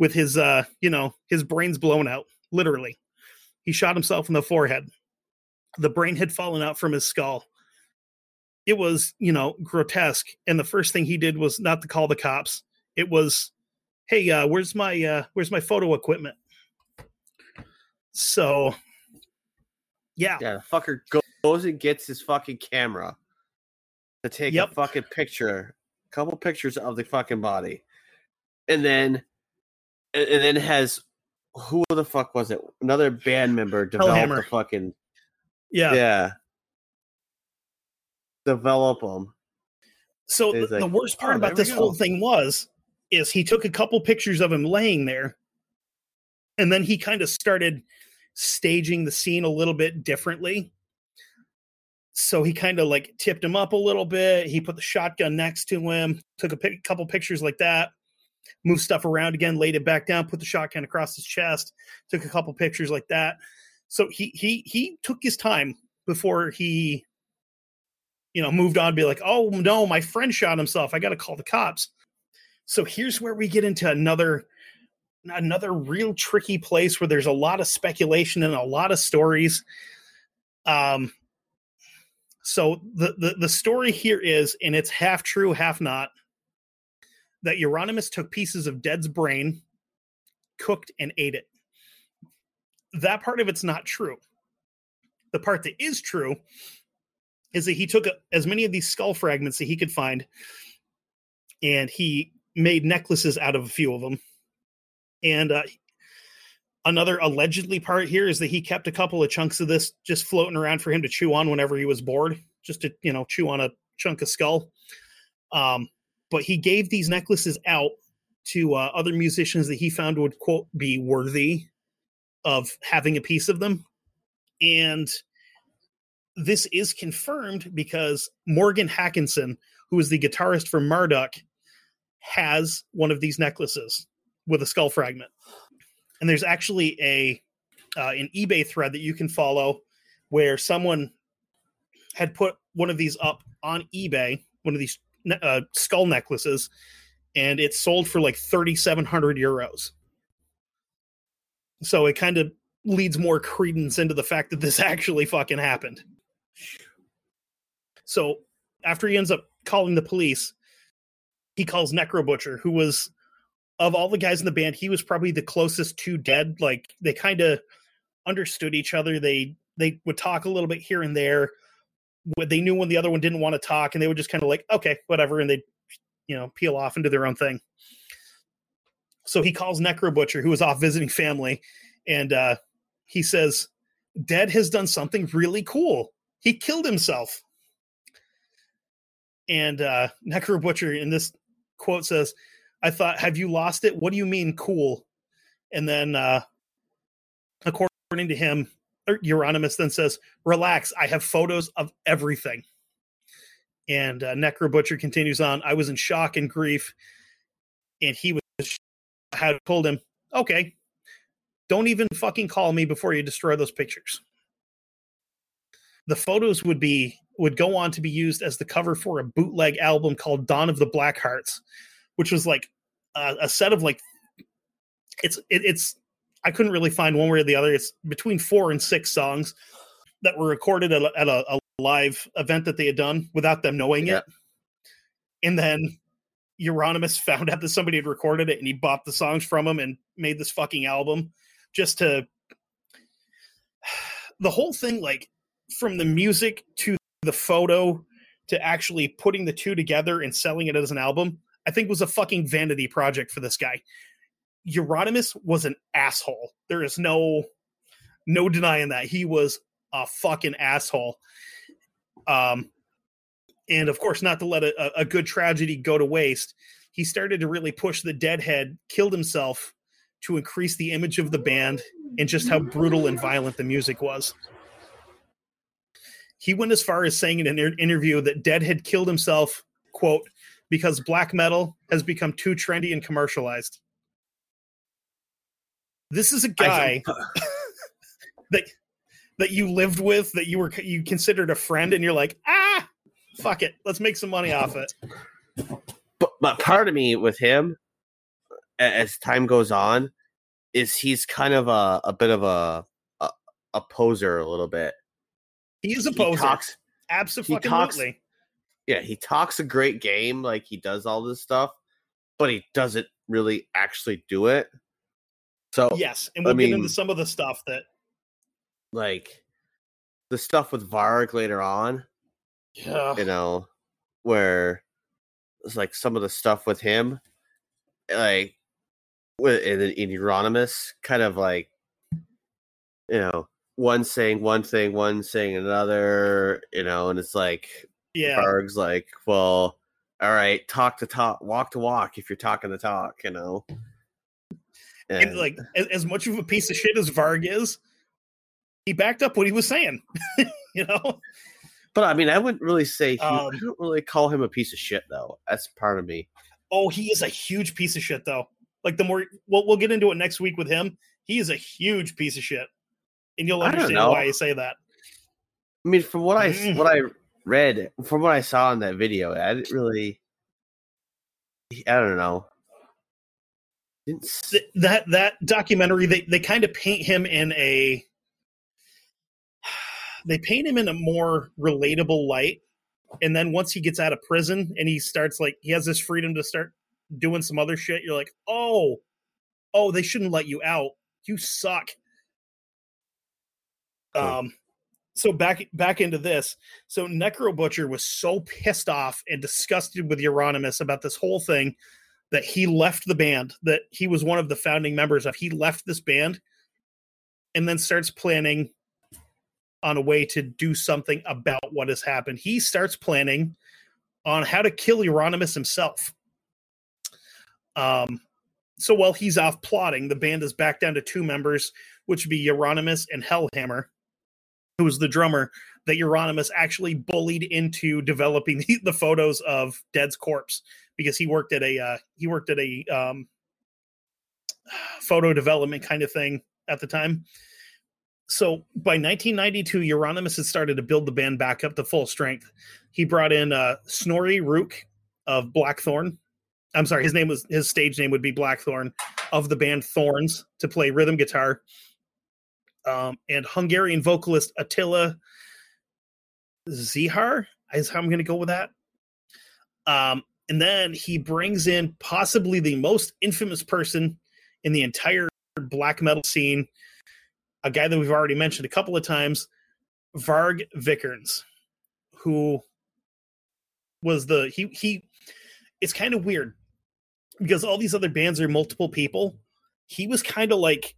with his uh you know his brains blown out literally he shot himself in the forehead the brain had fallen out from his skull it was you know grotesque and the first thing he did was not to call the cops it was hey uh where's my uh where's my photo equipment? So yeah. Yeah the fucker goes and gets his fucking camera to take yep. a fucking picture a couple pictures of the fucking body. And then and, and then has who the fuck was it? Another band member developed the fucking yeah. Yeah. Develop them. So the, like, the worst part oh, about this whole thing was is he took a couple pictures of him laying there, and then he kind of started staging the scene a little bit differently. So he kind of like tipped him up a little bit. He put the shotgun next to him, took a pic- couple pictures like that moved stuff around again, laid it back down, put the shotgun across his chest, took a couple pictures like that. So he he he took his time before he you know moved on be like, "Oh no, my friend shot himself. I got to call the cops." So here's where we get into another another real tricky place where there's a lot of speculation and a lot of stories. Um so the the, the story here is and it's half true, half not that Euronymous took pieces of Dead's brain, cooked, and ate it. That part of it's not true. The part that is true is that he took as many of these skull fragments that he could find and he made necklaces out of a few of them. And uh, another allegedly part here is that he kept a couple of chunks of this just floating around for him to chew on whenever he was bored, just to, you know, chew on a chunk of skull. Um, but he gave these necklaces out to uh, other musicians that he found would quote be worthy of having a piece of them and this is confirmed because morgan Håkansson, who is the guitarist for marduk has one of these necklaces with a skull fragment and there's actually a uh, an ebay thread that you can follow where someone had put one of these up on ebay one of these uh, skull necklaces, and it sold for like thirty seven hundred euros. So it kind of leads more credence into the fact that this *laughs* actually fucking happened. So after he ends up calling the police, he calls Necro Butcher, who was of all the guys in the band, he was probably the closest to dead. Like they kind of understood each other. They they would talk a little bit here and there. They knew when the other one didn't want to talk, and they would just kind of like, okay, whatever, and they, you know, peel off and do their own thing. So he calls Necro Butcher, who was off visiting family, and uh, he says, Dead has done something really cool. He killed himself. And uh, Necro Butcher in this quote says, I thought, have you lost it? What do you mean cool? And then, uh, according to him, Euronymous then says, relax, I have photos of everything. And uh, Necro Butcher continues on, I was in shock and grief. And he was, had told him, okay, don't even fucking call me before you destroy those pictures. The photos would be would go on to be used as the cover for a bootleg album called Dawn of the Black Hearts, which was like a, a set of like it's it, it's I couldn't really find one way or the other. It's between four and six songs that were recorded at a, at a, a live event that they had done without them knowing yeah. it. And then Euronymous *laughs* found out that somebody had recorded it and he bought the songs from him and made this fucking album just to *sighs* the whole thing like from the music to the photo to actually putting the two together and selling it as an album, I think was a fucking vanity project for this guy. Euronymous was an asshole. There is no no denying that. He was a fucking asshole. Um and of course not to let a, a good tragedy go to waste. He started to really push the deadhead, killed himself to increase the image of the band and just how brutal and violent the music was. He went as far as saying in an interview that Dead had killed himself, quote, because black metal has become too trendy and commercialized. This is a guy *laughs* that that you lived with, that you were you considered a friend, and you're like, ah, fuck it, let's make some money off it. But, but part of me with him, as time goes on, is he's kind of a, a bit of a, a, a poser a little bit. He is a poser. He talks, Absolutely. He talks, yeah, he talks a great game, like he does all this stuff, but he doesn't really actually do it. So yes, and we'll I get into some of the stuff that, like, the stuff with Varg later on. Yeah, you know, where it's like some of the stuff with him, like, with in, in Euronymous, kind of like, you know, one saying one thing, one saying another, you know, and it's like yeah, Varg's like, well, all right, talk to talk, walk to walk if you're talking to talk, you know. And, and like as, as, much of a piece of shit as Varg is, he backed up what he was saying, *laughs* you know. But I mean, I wouldn't really say he, um, I don't really call him a piece of shit though. That's part of me. Oh, he is a huge piece of shit though. Like the more we'll we'll get into it next week with him. He is a huge piece of shit and you'll understand why I say that. I mean, from what I mm. what I read, from what I saw in that video, I didn't really. I don't know. That that documentary, they they kind of paint him in a. *sighs* They paint him in a more relatable light, and then once he gets out of prison and he starts like he has this freedom to start doing some other shit, you're like, oh, oh, they shouldn't let you out. You suck. Um, so back back into this. So Necro Butcher was so pissed off and disgusted with Euronymous about this whole thing that he left the band. That he was one of the founding members of. He left this band and then starts planning on a way to do something about what has happened. He starts planning on how to kill Euronymous himself. Um, so while he's off plotting, the band is back down to two members, which would be Euronymous and Hellhammer who was the drummer, that Euronymous actually bullied into developing *laughs* the, the photos of Dead's corpse because he worked at a uh, he worked at a um, *sighs* photo development kind of thing at the time. So by 1992, Euronymous had started to build the band back up to full strength. He brought in uh, Snorre Ruch of Blackthorn. I'm sorry, his name was his stage name would be Blackthorn of the band Thorns to play rhythm guitar um, and Hungarian vocalist Attila Csihar is how I'm going to go with that. Um, and then he brings in possibly the most infamous person in the entire black metal scene, a guy that we've already mentioned a couple of times, Varg Vikernes, who was the he he. It's kind of weird because all these other bands are multiple people. He was kind of like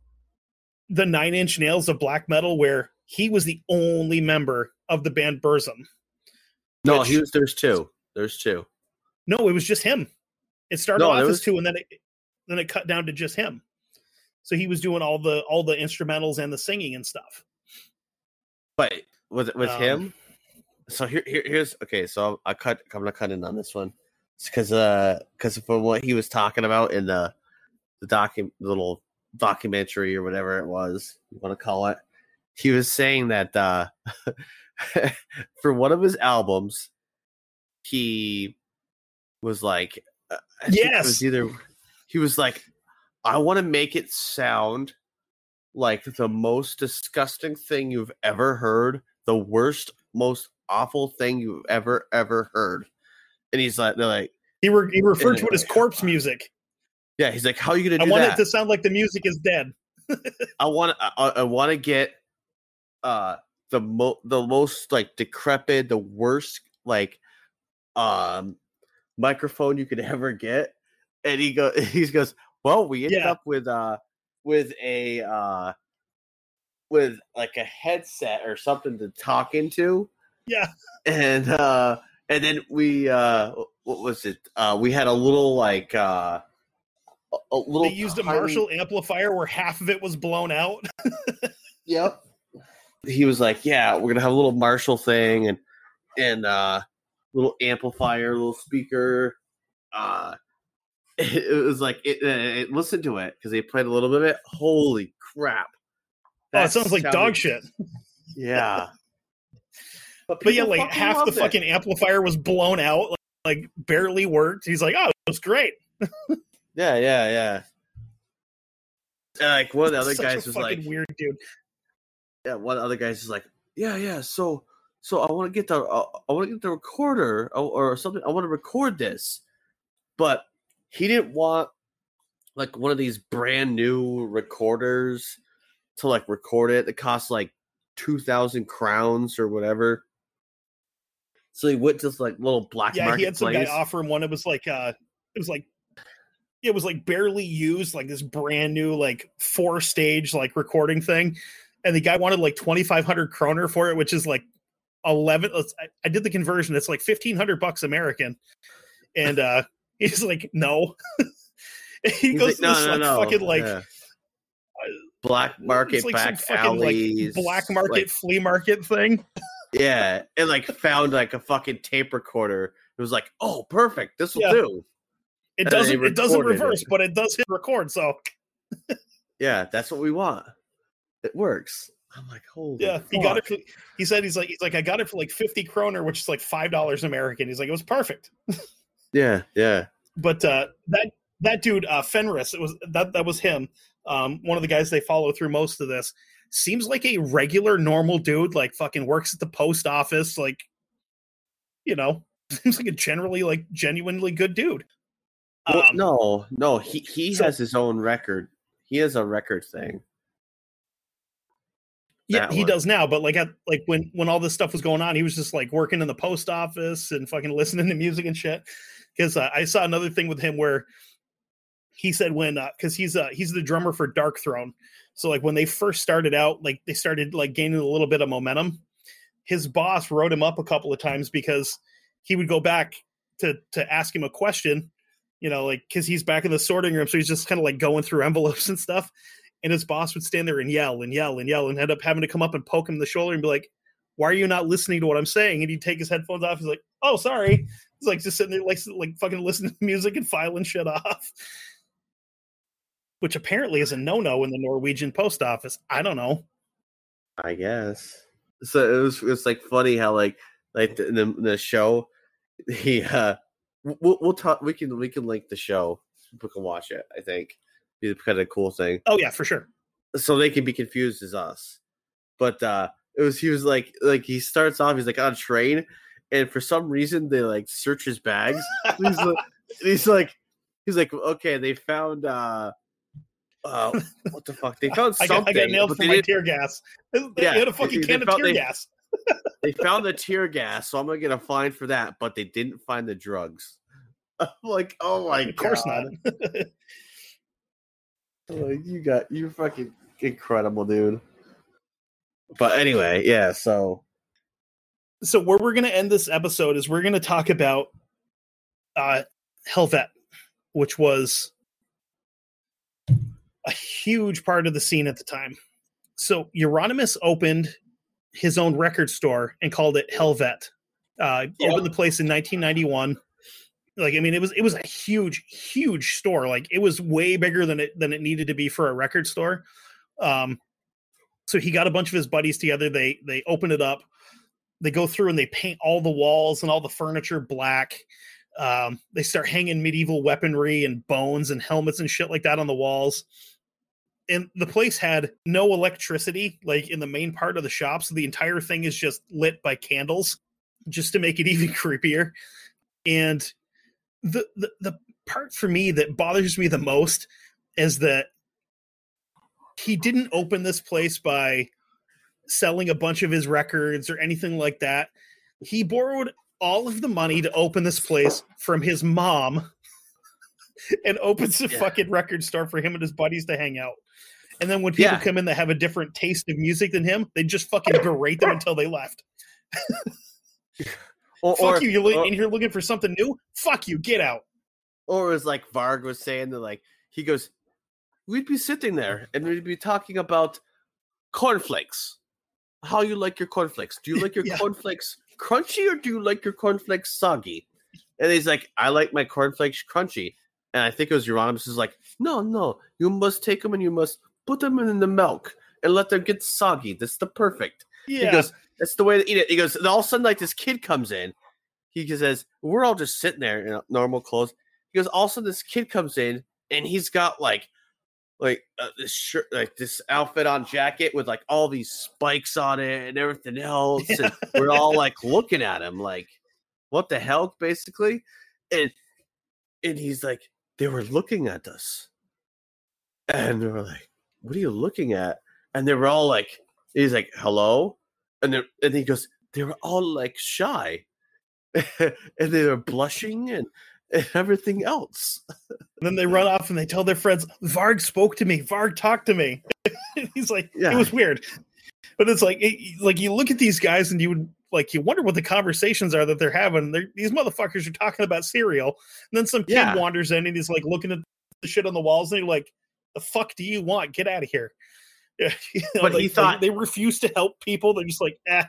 the Nine Inch Nails of black metal, where he was the only member of the band Burzum. No, which- he was. There's two. There's two. No, it was just him. It started No, off as was- two, and then it then it cut down to just him. So he was doing all the all the instrumentals and the singing and stuff. But with with Um, him, so here, here here's okay. So I cut. I'm gonna cut in on this one because uh because from what he was talking about in the the docu little documentary or whatever it was you want to call it, he was saying that uh *laughs* for one of his albums, he was like, uh, I Yes. was either he was like, I want to make it sound like the most disgusting thing you've ever heard, the worst, most awful thing you've ever ever heard. And he's like, they're like, He re- he referred to it as corpse music. Yeah, he's like, how are you gonna I want that? it to sound like the music is dead. *laughs* I want, I, I- want to get uh the mo the most like decrepit, the worst like um microphone you could *laughs* ever get. And he go, *laughs* he goes, well, we ended Yeah. up with uh with a uh with like a headset or something to talk into. Yeah. and uh and then we uh what was it uh we had a little like uh a, a little They used a Marshall amplifier where half of it was blown out. *laughs* yep he was like yeah we're gonna have a little marshall thing and and uh little amplifier little speaker uh it, *laughs* it was like it, it listen to it because they played a little bit of it holy crap Oh, it That sounds like sounded- dog shit. yeah *laughs* But yeah, like half the it. fucking amplifier was blown out, like, like barely worked. He's like, "Oh, it was great." Yeah, yeah, yeah. And, like one of the *laughs* other guys was like, weird dude. yeah, one of the other guys is like, yeah, yeah. So, so I want to get the, uh, I want to get the recorder or, or something. I want to record this, but he didn't want like one of these brand new recorders to like record it. That costs like two thousand crowns or whatever. So he went to this like little black Yeah, market he had some place. guy offer him one. It was like, uh, it was like, it was like barely used, like this brand new, like four stage, like recording thing. And the guy wanted like 2,500 kroner for it, which is like 11. let's- I, I did the conversion. It's like 1,500 bucks American. And, uh, *laughs* he's like, no. *laughs* he He's goes like, to this like fucking like, yeah. black market it's like back fucking like black market like, flea market thing. *laughs* Yeah, and like found like a fucking tape recorder. It was like, oh, perfect. This will Yeah. do. It doesn't it doesn't recorded it. reverse, but it does hit record. So *laughs* Yeah, that's what we want. It works. I'm like, holy. yeah, he got it. For, he said he's like he's like I got it for like fifty kroner, which is like five dollars American. He's like it was perfect. *laughs* Yeah, yeah. But uh, that that dude uh, Fenriz, it was that that was him. Um, one of the guys they follow through most of this seems like a regular normal dude. Like fucking works at the post office. Like you know, *laughs* seems like a generally like genuinely good dude. Well, Um, no, no. He he so- has his own record. He has a record thing. Yeah, that he one. does now, but like at like when when all this stuff was going on, he was just like working in the post office and fucking listening to music and shit. Because uh, I saw another thing with him where he said when because he's uh he's the drummer for Darkthrone, so like when they first started out, like they started like gaining a little bit of momentum. His boss wrote him up a couple of times because he would go back to to ask him a question, you know, like because he's back in the sorting room, so he's just kind of like going through *laughs* envelopes and stuff and his boss would stand there and yell and yell and yell and end up having to come up and poke him in the shoulder and be like, "Why are you not listening to what I'm saying?" And he'd take his headphones off. He's like, "Oh, sorry." He's like just sitting there, like like fucking listening to *laughs* music and filing shit off, which apparently is a no no in the Norwegian post office. I don't know. I guess. So it was it's like funny how like like the the, the show *laughs* he uh we'll, we'll talk we can we can link the show people can watch it I think be kind of cool thing Oh yeah, for sure. so they can be confused as us. But uh it was he was like like he starts off he's like on a train and for some reason they like search his bags. he's like *laughs* he's like he's like okay they found uh uh what the fuck they *laughs* found I something got, I got nailed for my didn't- tear gas. *laughs* They Yeah, had a fucking they- can they of tear they- gas. They found the tear gas, so I'm gonna get a fine for that, but they didn't find the drugs. *laughs* I'm like, oh my of course God. *laughs* not. Like, you got you fucking incredible, dude. But anyway, yeah, so so where we're going to end this episode is we're going to talk about uh Helvet, which was a huge part of the scene at the time. So Euronymous opened his own record store and called it Helvet. Uh, Yeah. Opened the place in 1991. Like I mean, it was it was a huge, huge store. Like it was way bigger than it than it needed to be for a record store. Um, so he got a bunch of his buddies together. They they open it up. They go through and they paint all the walls and all the furniture black. Um, they start hanging medieval weaponry and bones and helmets and shit like that on the walls. And the place had no electricity, like in the main part of the shop. So the entire thing is just lit by candles, just to make it *laughs* even creepier. And the the, the part for me that bothers me the most is that he didn't open this place by selling a bunch of his records or anything like that. He borrowed all of the money to open this place from his mom *laughs* and opens a Yeah. fucking record store for him and his buddies to hang out. And then when people Yeah. come in that have a different taste of music than him, they just fucking berate them until they left. *laughs* or Fuck or, you, you're or, in here looking for something new. Fuck you, get out. or it was like Varg was saying that like he goes, we'd be sitting there and we'd be talking about cornflakes. How you like your cornflakes? Do you like your *laughs* Yeah. cornflakes crunchy or do you like your cornflakes soggy? And he's like, I like my cornflakes crunchy. And I think it was Euronymous is like, no, no, you must take them and you must put them in the milk and let them get soggy. That's the perfect. Yeah. He goes, that's the way to eat it. He goes, and all of a sudden, like this kid comes in. He says, we're all just sitting there in normal clothes. He goes, all of a sudden, this kid comes in and he's got like, like uh, this shirt, like this outfit on jacket with like all these spikes on it and everything else. And *laughs* we're all like looking at him, like, what the hell, basically. And and he's like, they were looking at us, and they were like, what are you looking at? And they were all like, he's like, hello, and then and he goes, they were all like shy, *laughs* and they were blushing and, and everything else. And then they run off and they tell their friends, Varg spoke to me. Varg talked to me. *laughs* He's like, Yeah. it was weird. But it's like, it, like you look at these guys and you would like, you wonder what the conversations are that they're having. They're, these motherfuckers are talking about cereal. And then some kid Yeah. wanders in and he's like looking at the shit on the walls and you're like, the fuck do you want? Get out of here. *laughs* You know, But he like- like, thought- they refused to help people. They're just like, eh.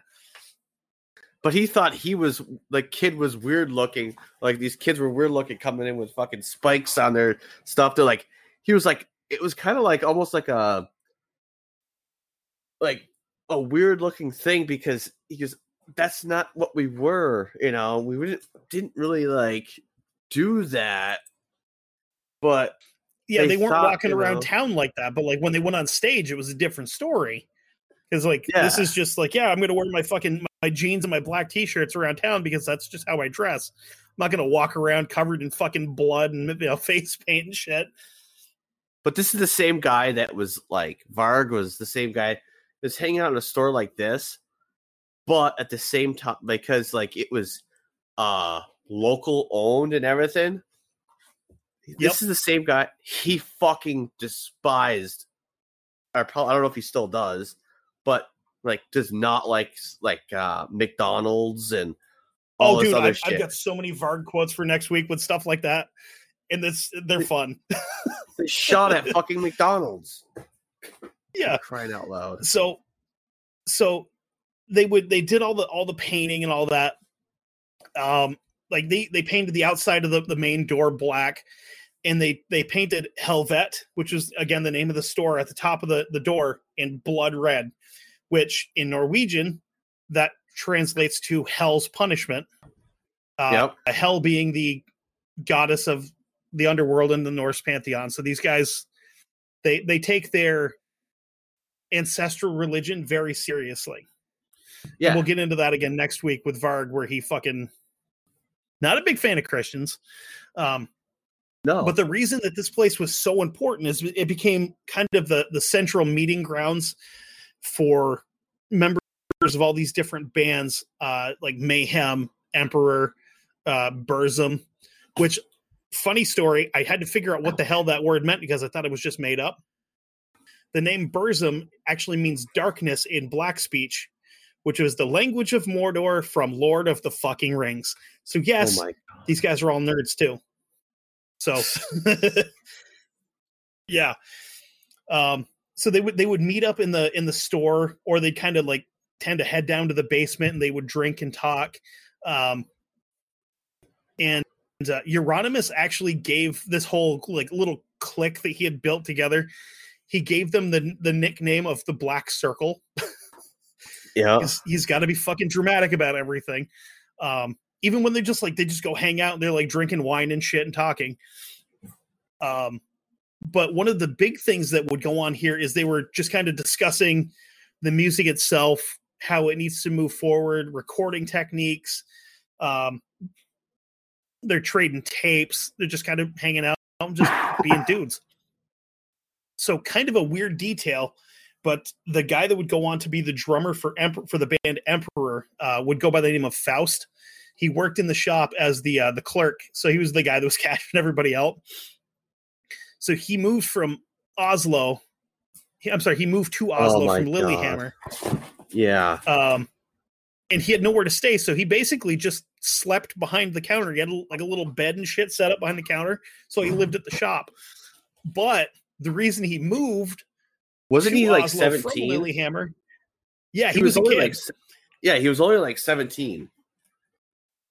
But he thought he was the kid was weird looking. Like these kids were weird looking coming in with fucking spikes on their stuff. They're like he was like it was kind of like almost like a like a weird looking thing because he goes that's not what we were, you know. We didn't didn't really like do that. But yeah, They they, weren't thought, walking around know- town like that. But like when they went on stage, it was a different story. Because like this is just like, yeah, I'm gonna wear my fucking my jeans and my black t-shirts around town because that's just how I dress. I'm not gonna walk around covered in fucking blood and you know *laughs* face paint and shit. But this is the same guy that was like Varg was the same guy that's hanging out in a store like this, but at the same time because like it was uh local owned and everything. Yep. This is the same guy. He fucking despised or probably I don't know if he still does, but like does not like like uh McDonald's and all Oh, this dude, other I've, shit. I've got so many Varg quotes for next week with stuff like that, and this they're fun. *laughs* They shot at fucking McDonald's. yeah. Crying out loud. so so they would they did all the all the painting and all that um like they they painted the outside of the, the main door black and they they painted helvet which is again the name of the store at the top of the the door in blood red which in norwegian that translates to hell's punishment uh Yep. hell being the goddess of the underworld in the norse pantheon so these guys they they take their ancestral religion very seriously. Yeah. And we'll get into that again next week with Varg, where he fucking not a big fan of Christians. Um, no. but the reason that this place was so important is it became kind of the the central meeting grounds for members of all these different bands, uh, like Mayhem, Emperor, uh, Burzum, which funny story, I had to figure out what the hell that word meant because I thought it was just made up. The name Burzum actually means darkness in black speech, which was the language of Mordor from Lord of the fucking Rings. So yes, oh these guys are all nerds too. So *laughs* yeah. Um so they would they would meet up in the in the store or they'd kind of like tend to head down to the basement and they would drink and talk. Um and uh, Euronymous actually gave this whole like little clique that he had built together. He gave them the the nickname of the Black Circle. *laughs* yeah. he's, he's got to be fucking dramatic about everything. Um, even when they just like they just go hang out and they're like drinking wine and shit and talking. Um, but one of the big things that would go on here is they were just kind of discussing the music itself, how it needs to move forward, recording techniques. Um, they're trading tapes. They're just kind of hanging out, just being *laughs* dudes. So, kind of a weird detail, but the guy that would go on to be the drummer for Emperor for the band Emperor uh, would go by the name of Faust. He worked in the shop as the uh, the clerk, so he was the guy that was *laughs* cashing everybody out. So he moved from Oslo. he- I'm sorry, he moved to Oslo my from Lillehammer. Yeah. Um, and he had nowhere to stay, so he basically just slept behind the counter. He had a- like a little bed and shit set up behind the counter, so he lived at the shop. But the reason he moved Wasn't he like 17? Lillehammer, yeah, he, was, a only kid. like Yeah, he was only like 17.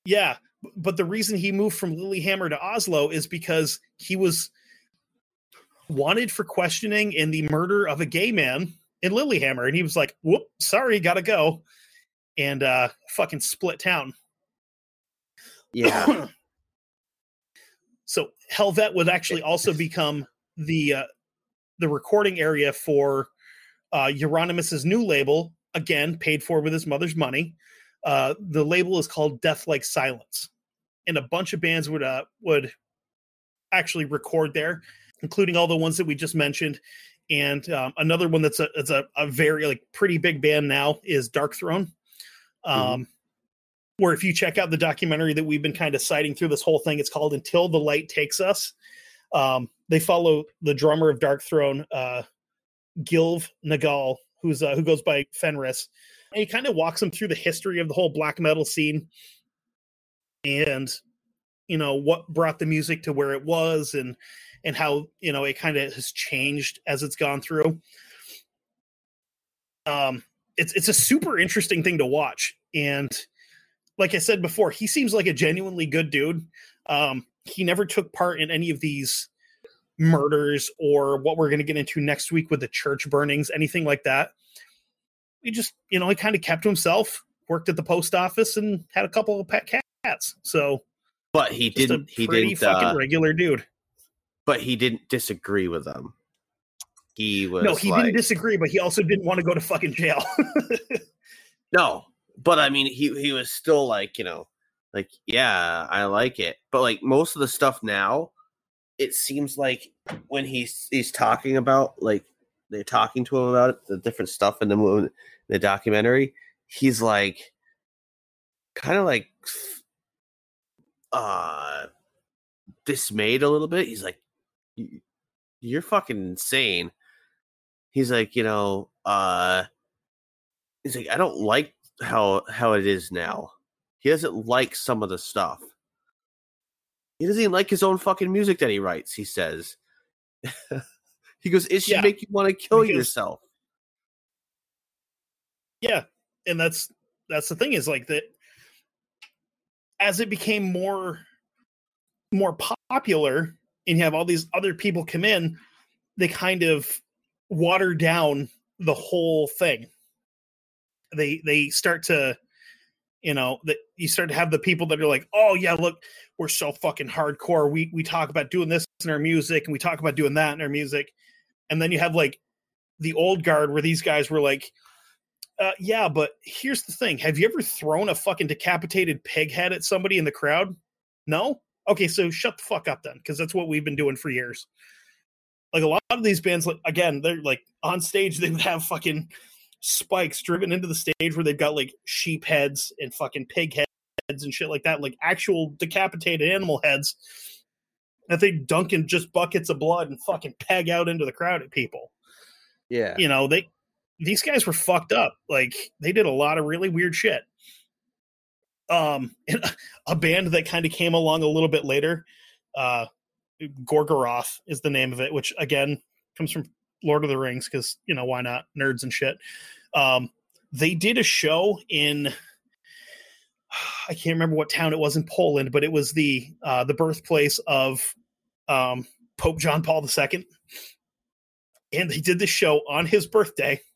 Yeah, but the reason he moved from Lillehammer to Oslo is because he was wanted for questioning in the murder of a gay man in Lillehammer, and he was like, "Whoop, sorry, gotta go," and uh, fucking split town. Yeah. *coughs* so Helvet would actually also become the uh, the recording area for uh, Euronymous' new label, again paid for with his mother's money. Uh, the label is called Deathlike Silence, and a bunch of bands would uh, would actually record there, including all the ones that we just mentioned. And um, another one that's a it's a, a very like pretty big band now is Darkthrone. Um, Where if you check out the documentary that we've been kind of citing through this whole thing, it's called "Until the Light Takes Us." Um, they follow the drummer of Darkthrone, uh, Gylve Nagell, who's uh, who goes by Fenriz. And he kind of walks them through the history of the whole black metal scene, and you know what brought the music to where it was, and and how you know it kind of has changed as it's gone through. Um, it's it's a super interesting thing to watch, and like I said before, he seems like a genuinely good dude. Um, he never took part in any of these murders or what we're going to get into next week with the church burnings, anything like that. He just, you know, he kind of kept to himself, worked at the post office, and had a couple of pet cats. So But he didn't he didn't fucking uh, regular dude. but he didn't disagree with them. He was No, he like, didn't disagree, but he also didn't want to go to fucking jail. *laughs* No, but I mean, he he was still like, you know, like yeah, I like it. But like most of the stuff now, it seems like when he's he's talking about like they're talking to him about it, the different stuff in the movie, the documentary, he's like kind of like uh dismayed a little bit. He's like "You- you're fucking insane. He's like, you know, uh he's like, I don't like how how it is now. He doesn't like some of the stuff. He doesn't even like his own fucking music that he writes. He says, *laughs* he goes, it should Yeah, make you want to kill because- yourself. yeah and that's that's the thing is like that as it became more more popular and you have all these other people come in they kind of water down the whole thing they they start to you know that you start to have the people that are like oh yeah look we're so fucking hardcore we we talk about doing this in our music and we talk about doing that in our music and then you have like the old guard where these guys were like, uh, yeah, but here's the thing: Have you ever thrown a fucking decapitated pig head at somebody in the crowd? No. Okay, so shut the fuck up then, because that's what we've been doing for years. Like a lot of these bands, like again, they're like on stage, they would have fucking spikes driven into the stage where they've got like sheep heads and fucking pig heads and shit like that, like actual decapitated animal heads that they dunk in just buckets of blood and fucking peg out into the crowd at people. Yeah. You know, they these guys were fucked up. Like they did a lot of really weird shit. Um *laughs* a band that kind of came along a little bit later, uh Gorgoroth is the name of it, which again comes from Lord of the Rings because you know why not nerds and shit. Um, they did a show in I can't remember what town it was in Poland, but it was the uh, the birthplace of um, Pope John Paul II, and they did the show on his birthday. *laughs*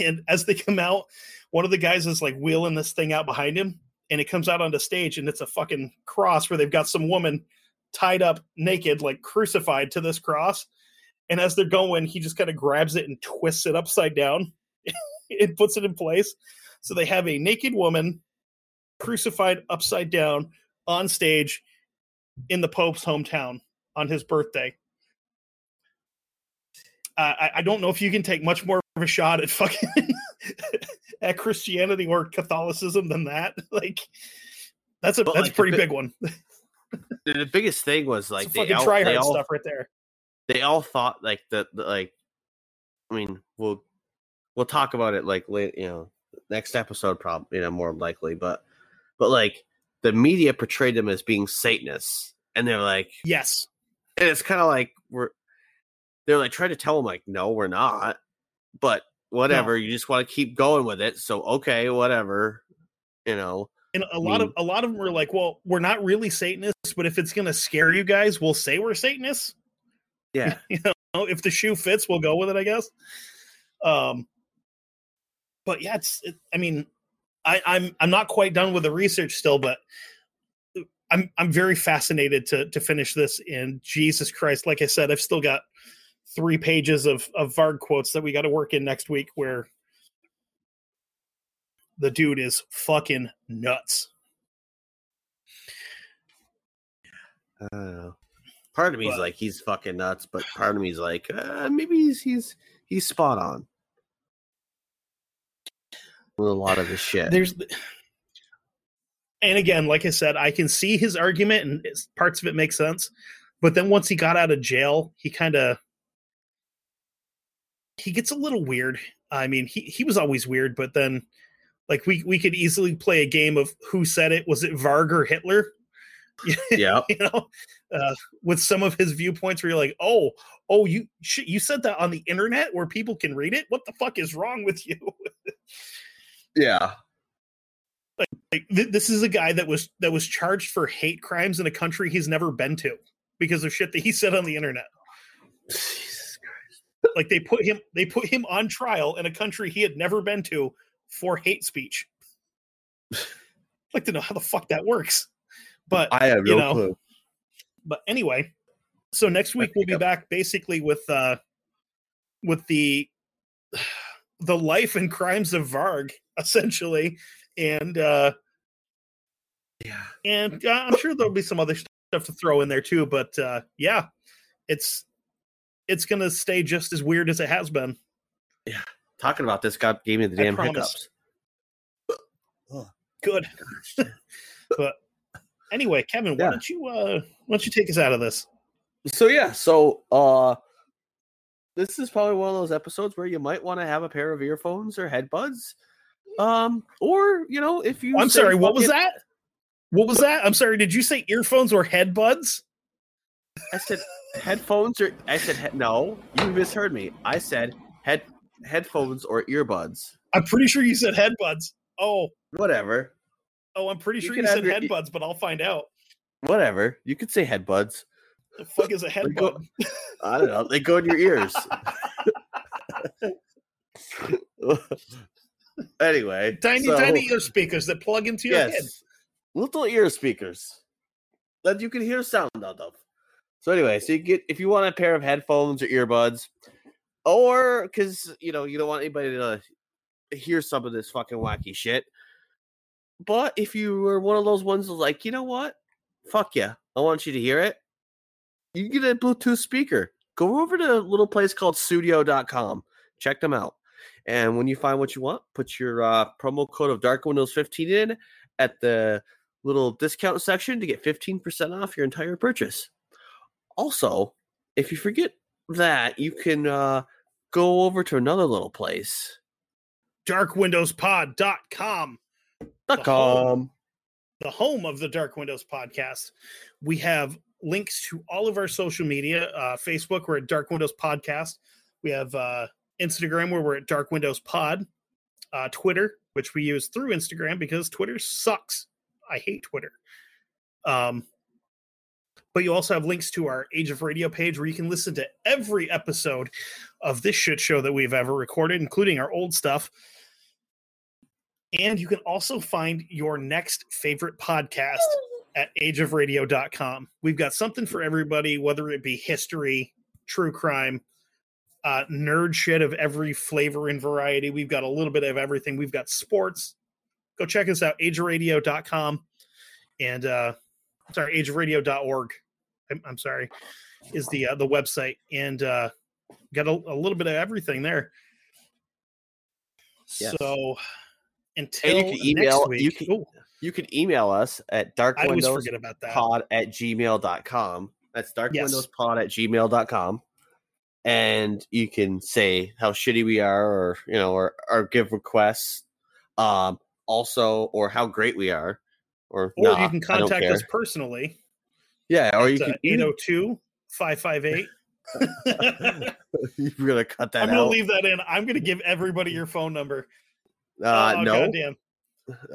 And as they come out, one of the guys is like wheeling this thing out behind him, and it comes out onto the stage, and it's a fucking cross where they've got some woman tied up naked, like crucified to this cross. And as they're going, he just kind of grabs it and twists it upside down *laughs* and puts it in place. So they have a naked woman crucified upside down on stage in the Pope's hometown on his birthday. Uh, I, I don't know if you can take much more of a shot at fucking *laughs* at Christianity or Catholicism than that. *laughs* Like that's a But, that's like, a pretty the big one. The, biggest thing was like they fucking all, try they all stuff right there. They all thought like that like I mean we'll we'll talk about it like late you know next episode probably you know more likely but but like the media portrayed them as being Satanists and they're like Yes. and it's kind of like we're they're like trying to tell them like no we're not but whatever you just want to keep going with it so okay whatever you know And a lot of mean- a lot of them were like, "Well, we're not really Satanists, but if it's going to scare you guys, we'll say we're Satanists. Yeah *laughs* You know, if the shoe fits, we'll go with it, I guess." Um, but yeah, it's. It, I mean, I, I'm I'm not quite done with the research still, but I'm I'm very fascinated to to finish this. And Jesus Christ, like I said, I've still got three pages of of Varg quotes that we got to work in next week where the dude is fucking nuts. Know. Part of me is But- like he's fucking nuts, but part of me is like uh, maybe he's he's he's spot on. With a lot of his shit. there's *sighs* and again like i said i can see his argument and parts of it make sense but then once he got out of jail he kind of he gets a little weird. I mean he, he was always weird but then like we we could easily play a game of who said it. Was it varg or hitler *laughs* yeah, you know uh, with some of his viewpoints where you're like oh oh you shit, you said that on the internet where people can read it what the fuck is wrong with you yeah, *laughs* like th- this is a guy that was that was charged for hate crimes in a country he's never been to because of shit that he said on the internet. *sighs* Jesus Like they put him they put him on trial in a country he had never been to for hate speech. I'd *sighs* like to know how the fuck that works. But I have you know, clue. but anyway, so next week we'll be back basically with uh with the *sighs* the life and crimes of Varg essentially and uh Yeah, and uh, I'm sure there'll be some other stuff to throw in there too. But uh, yeah, it's it's gonna stay just as weird as it has been. Yeah, talking about this got gave me the damn hiccups. Good, *laughs* *laughs* but anyway, Kevin, why Yeah. don't you uh, why don't you take us out of this? So yeah, so uh this is probably one of those episodes where you might want to have a pair of earphones or headbuds. Um, or you know, if you I'm sorry, what was that? What was that? I'm sorry. Did you say earphones or headbuds? I said headphones or I said he- no, you misheard me. I said head headphones or earbuds. I'm pretty sure you said headbuds. Oh, Whatever. Oh, I'm pretty You sure you said your- headbuds, but I'll find out. Whatever. You could say headbuds. The fuck is a go- headbud? *laughs* I don't know. They go in your ears. *laughs* anyway. Tiny, so- tiny ear speakers that plug into your head. little ear speakers that you can hear sound out of. So anyway, so you get if you want a pair of headphones or earbuds, or because you know you don't want anybody to hear some of this fucking wacky shit. But if you were one of those ones like, you know what, fuck yeah, I want you to hear it. You get a Bluetooth speaker. Go over to a little place called Studio.com. Check them out. And when you find what you want, put your uh, promo code of Dark Windows 15 in at the little discount section to get 15% off your entire purchase. Also, if you forget that, you can uh, go over to another little place. darkwindowspod.com Dot com. the home of the Dark Windows podcast. We have links to all of our social media. Uh, Facebook, we're at Dark Windows Podcast. We have uh, Instagram, where we're at Dark Windows Pod. Uh, Twitter, which we use through Instagram because Twitter sucks. I hate Twitter. Um, but you also have links to our Age of Radio page where you can listen to every episode of this shit show that we've ever recorded, including our old stuff. And you can also find your next favorite podcast at ageofradio.com. We've got something for everybody, whether it be history, true crime, uh, nerd shit of every flavor and variety. We've got a little bit of everything. We've got sports. Go check us out, ageofradio.com and uh, sorry, ageofradio.org. I'm, I'm sorry, is the uh, the website. And uh, got a, a little bit of everything there. Yes. So until And you can email you can Ooh, you can email us at darkwindowspod forget about that. at gmail.com. That's darkwindowspod at gmail.com. And you can say how shitty we are or you know, or, or give requests. Um also or how great we are. Or, Or nah, you can contact us personally. Yeah, or you can uh, 802 558. *laughs* you're gonna cut *laughs* that I'm going to out. leave that in. I'm going to give everybody your phone number. Uh oh, no. goddamn.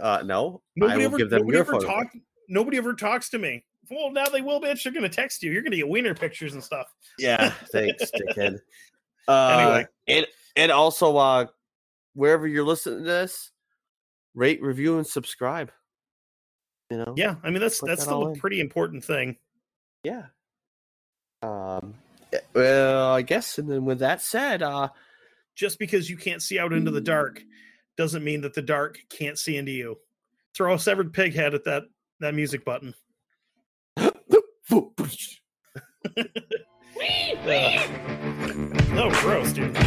Uh no. I Nobody will ever, give them nobody your ever phone talk, Nobody ever talks to me. Well, now they will, bitch. They're going to text you. You're going to get wiener pictures and stuff. Yeah, thanks, *laughs* dickhead. Uh, Anyway. and and also uh, wherever you're listening to this, rate, review, and subscribe. You know, Yeah, I mean that's Put that's that still a in. pretty important thing. yeah. Um, eh, well, I guess, and then with that said, uh, Just because you can't see out into the dark doesn't mean that the dark can't see into you. Throw a severed pig head at that that music button. *laughs* uh, no, gross, dude.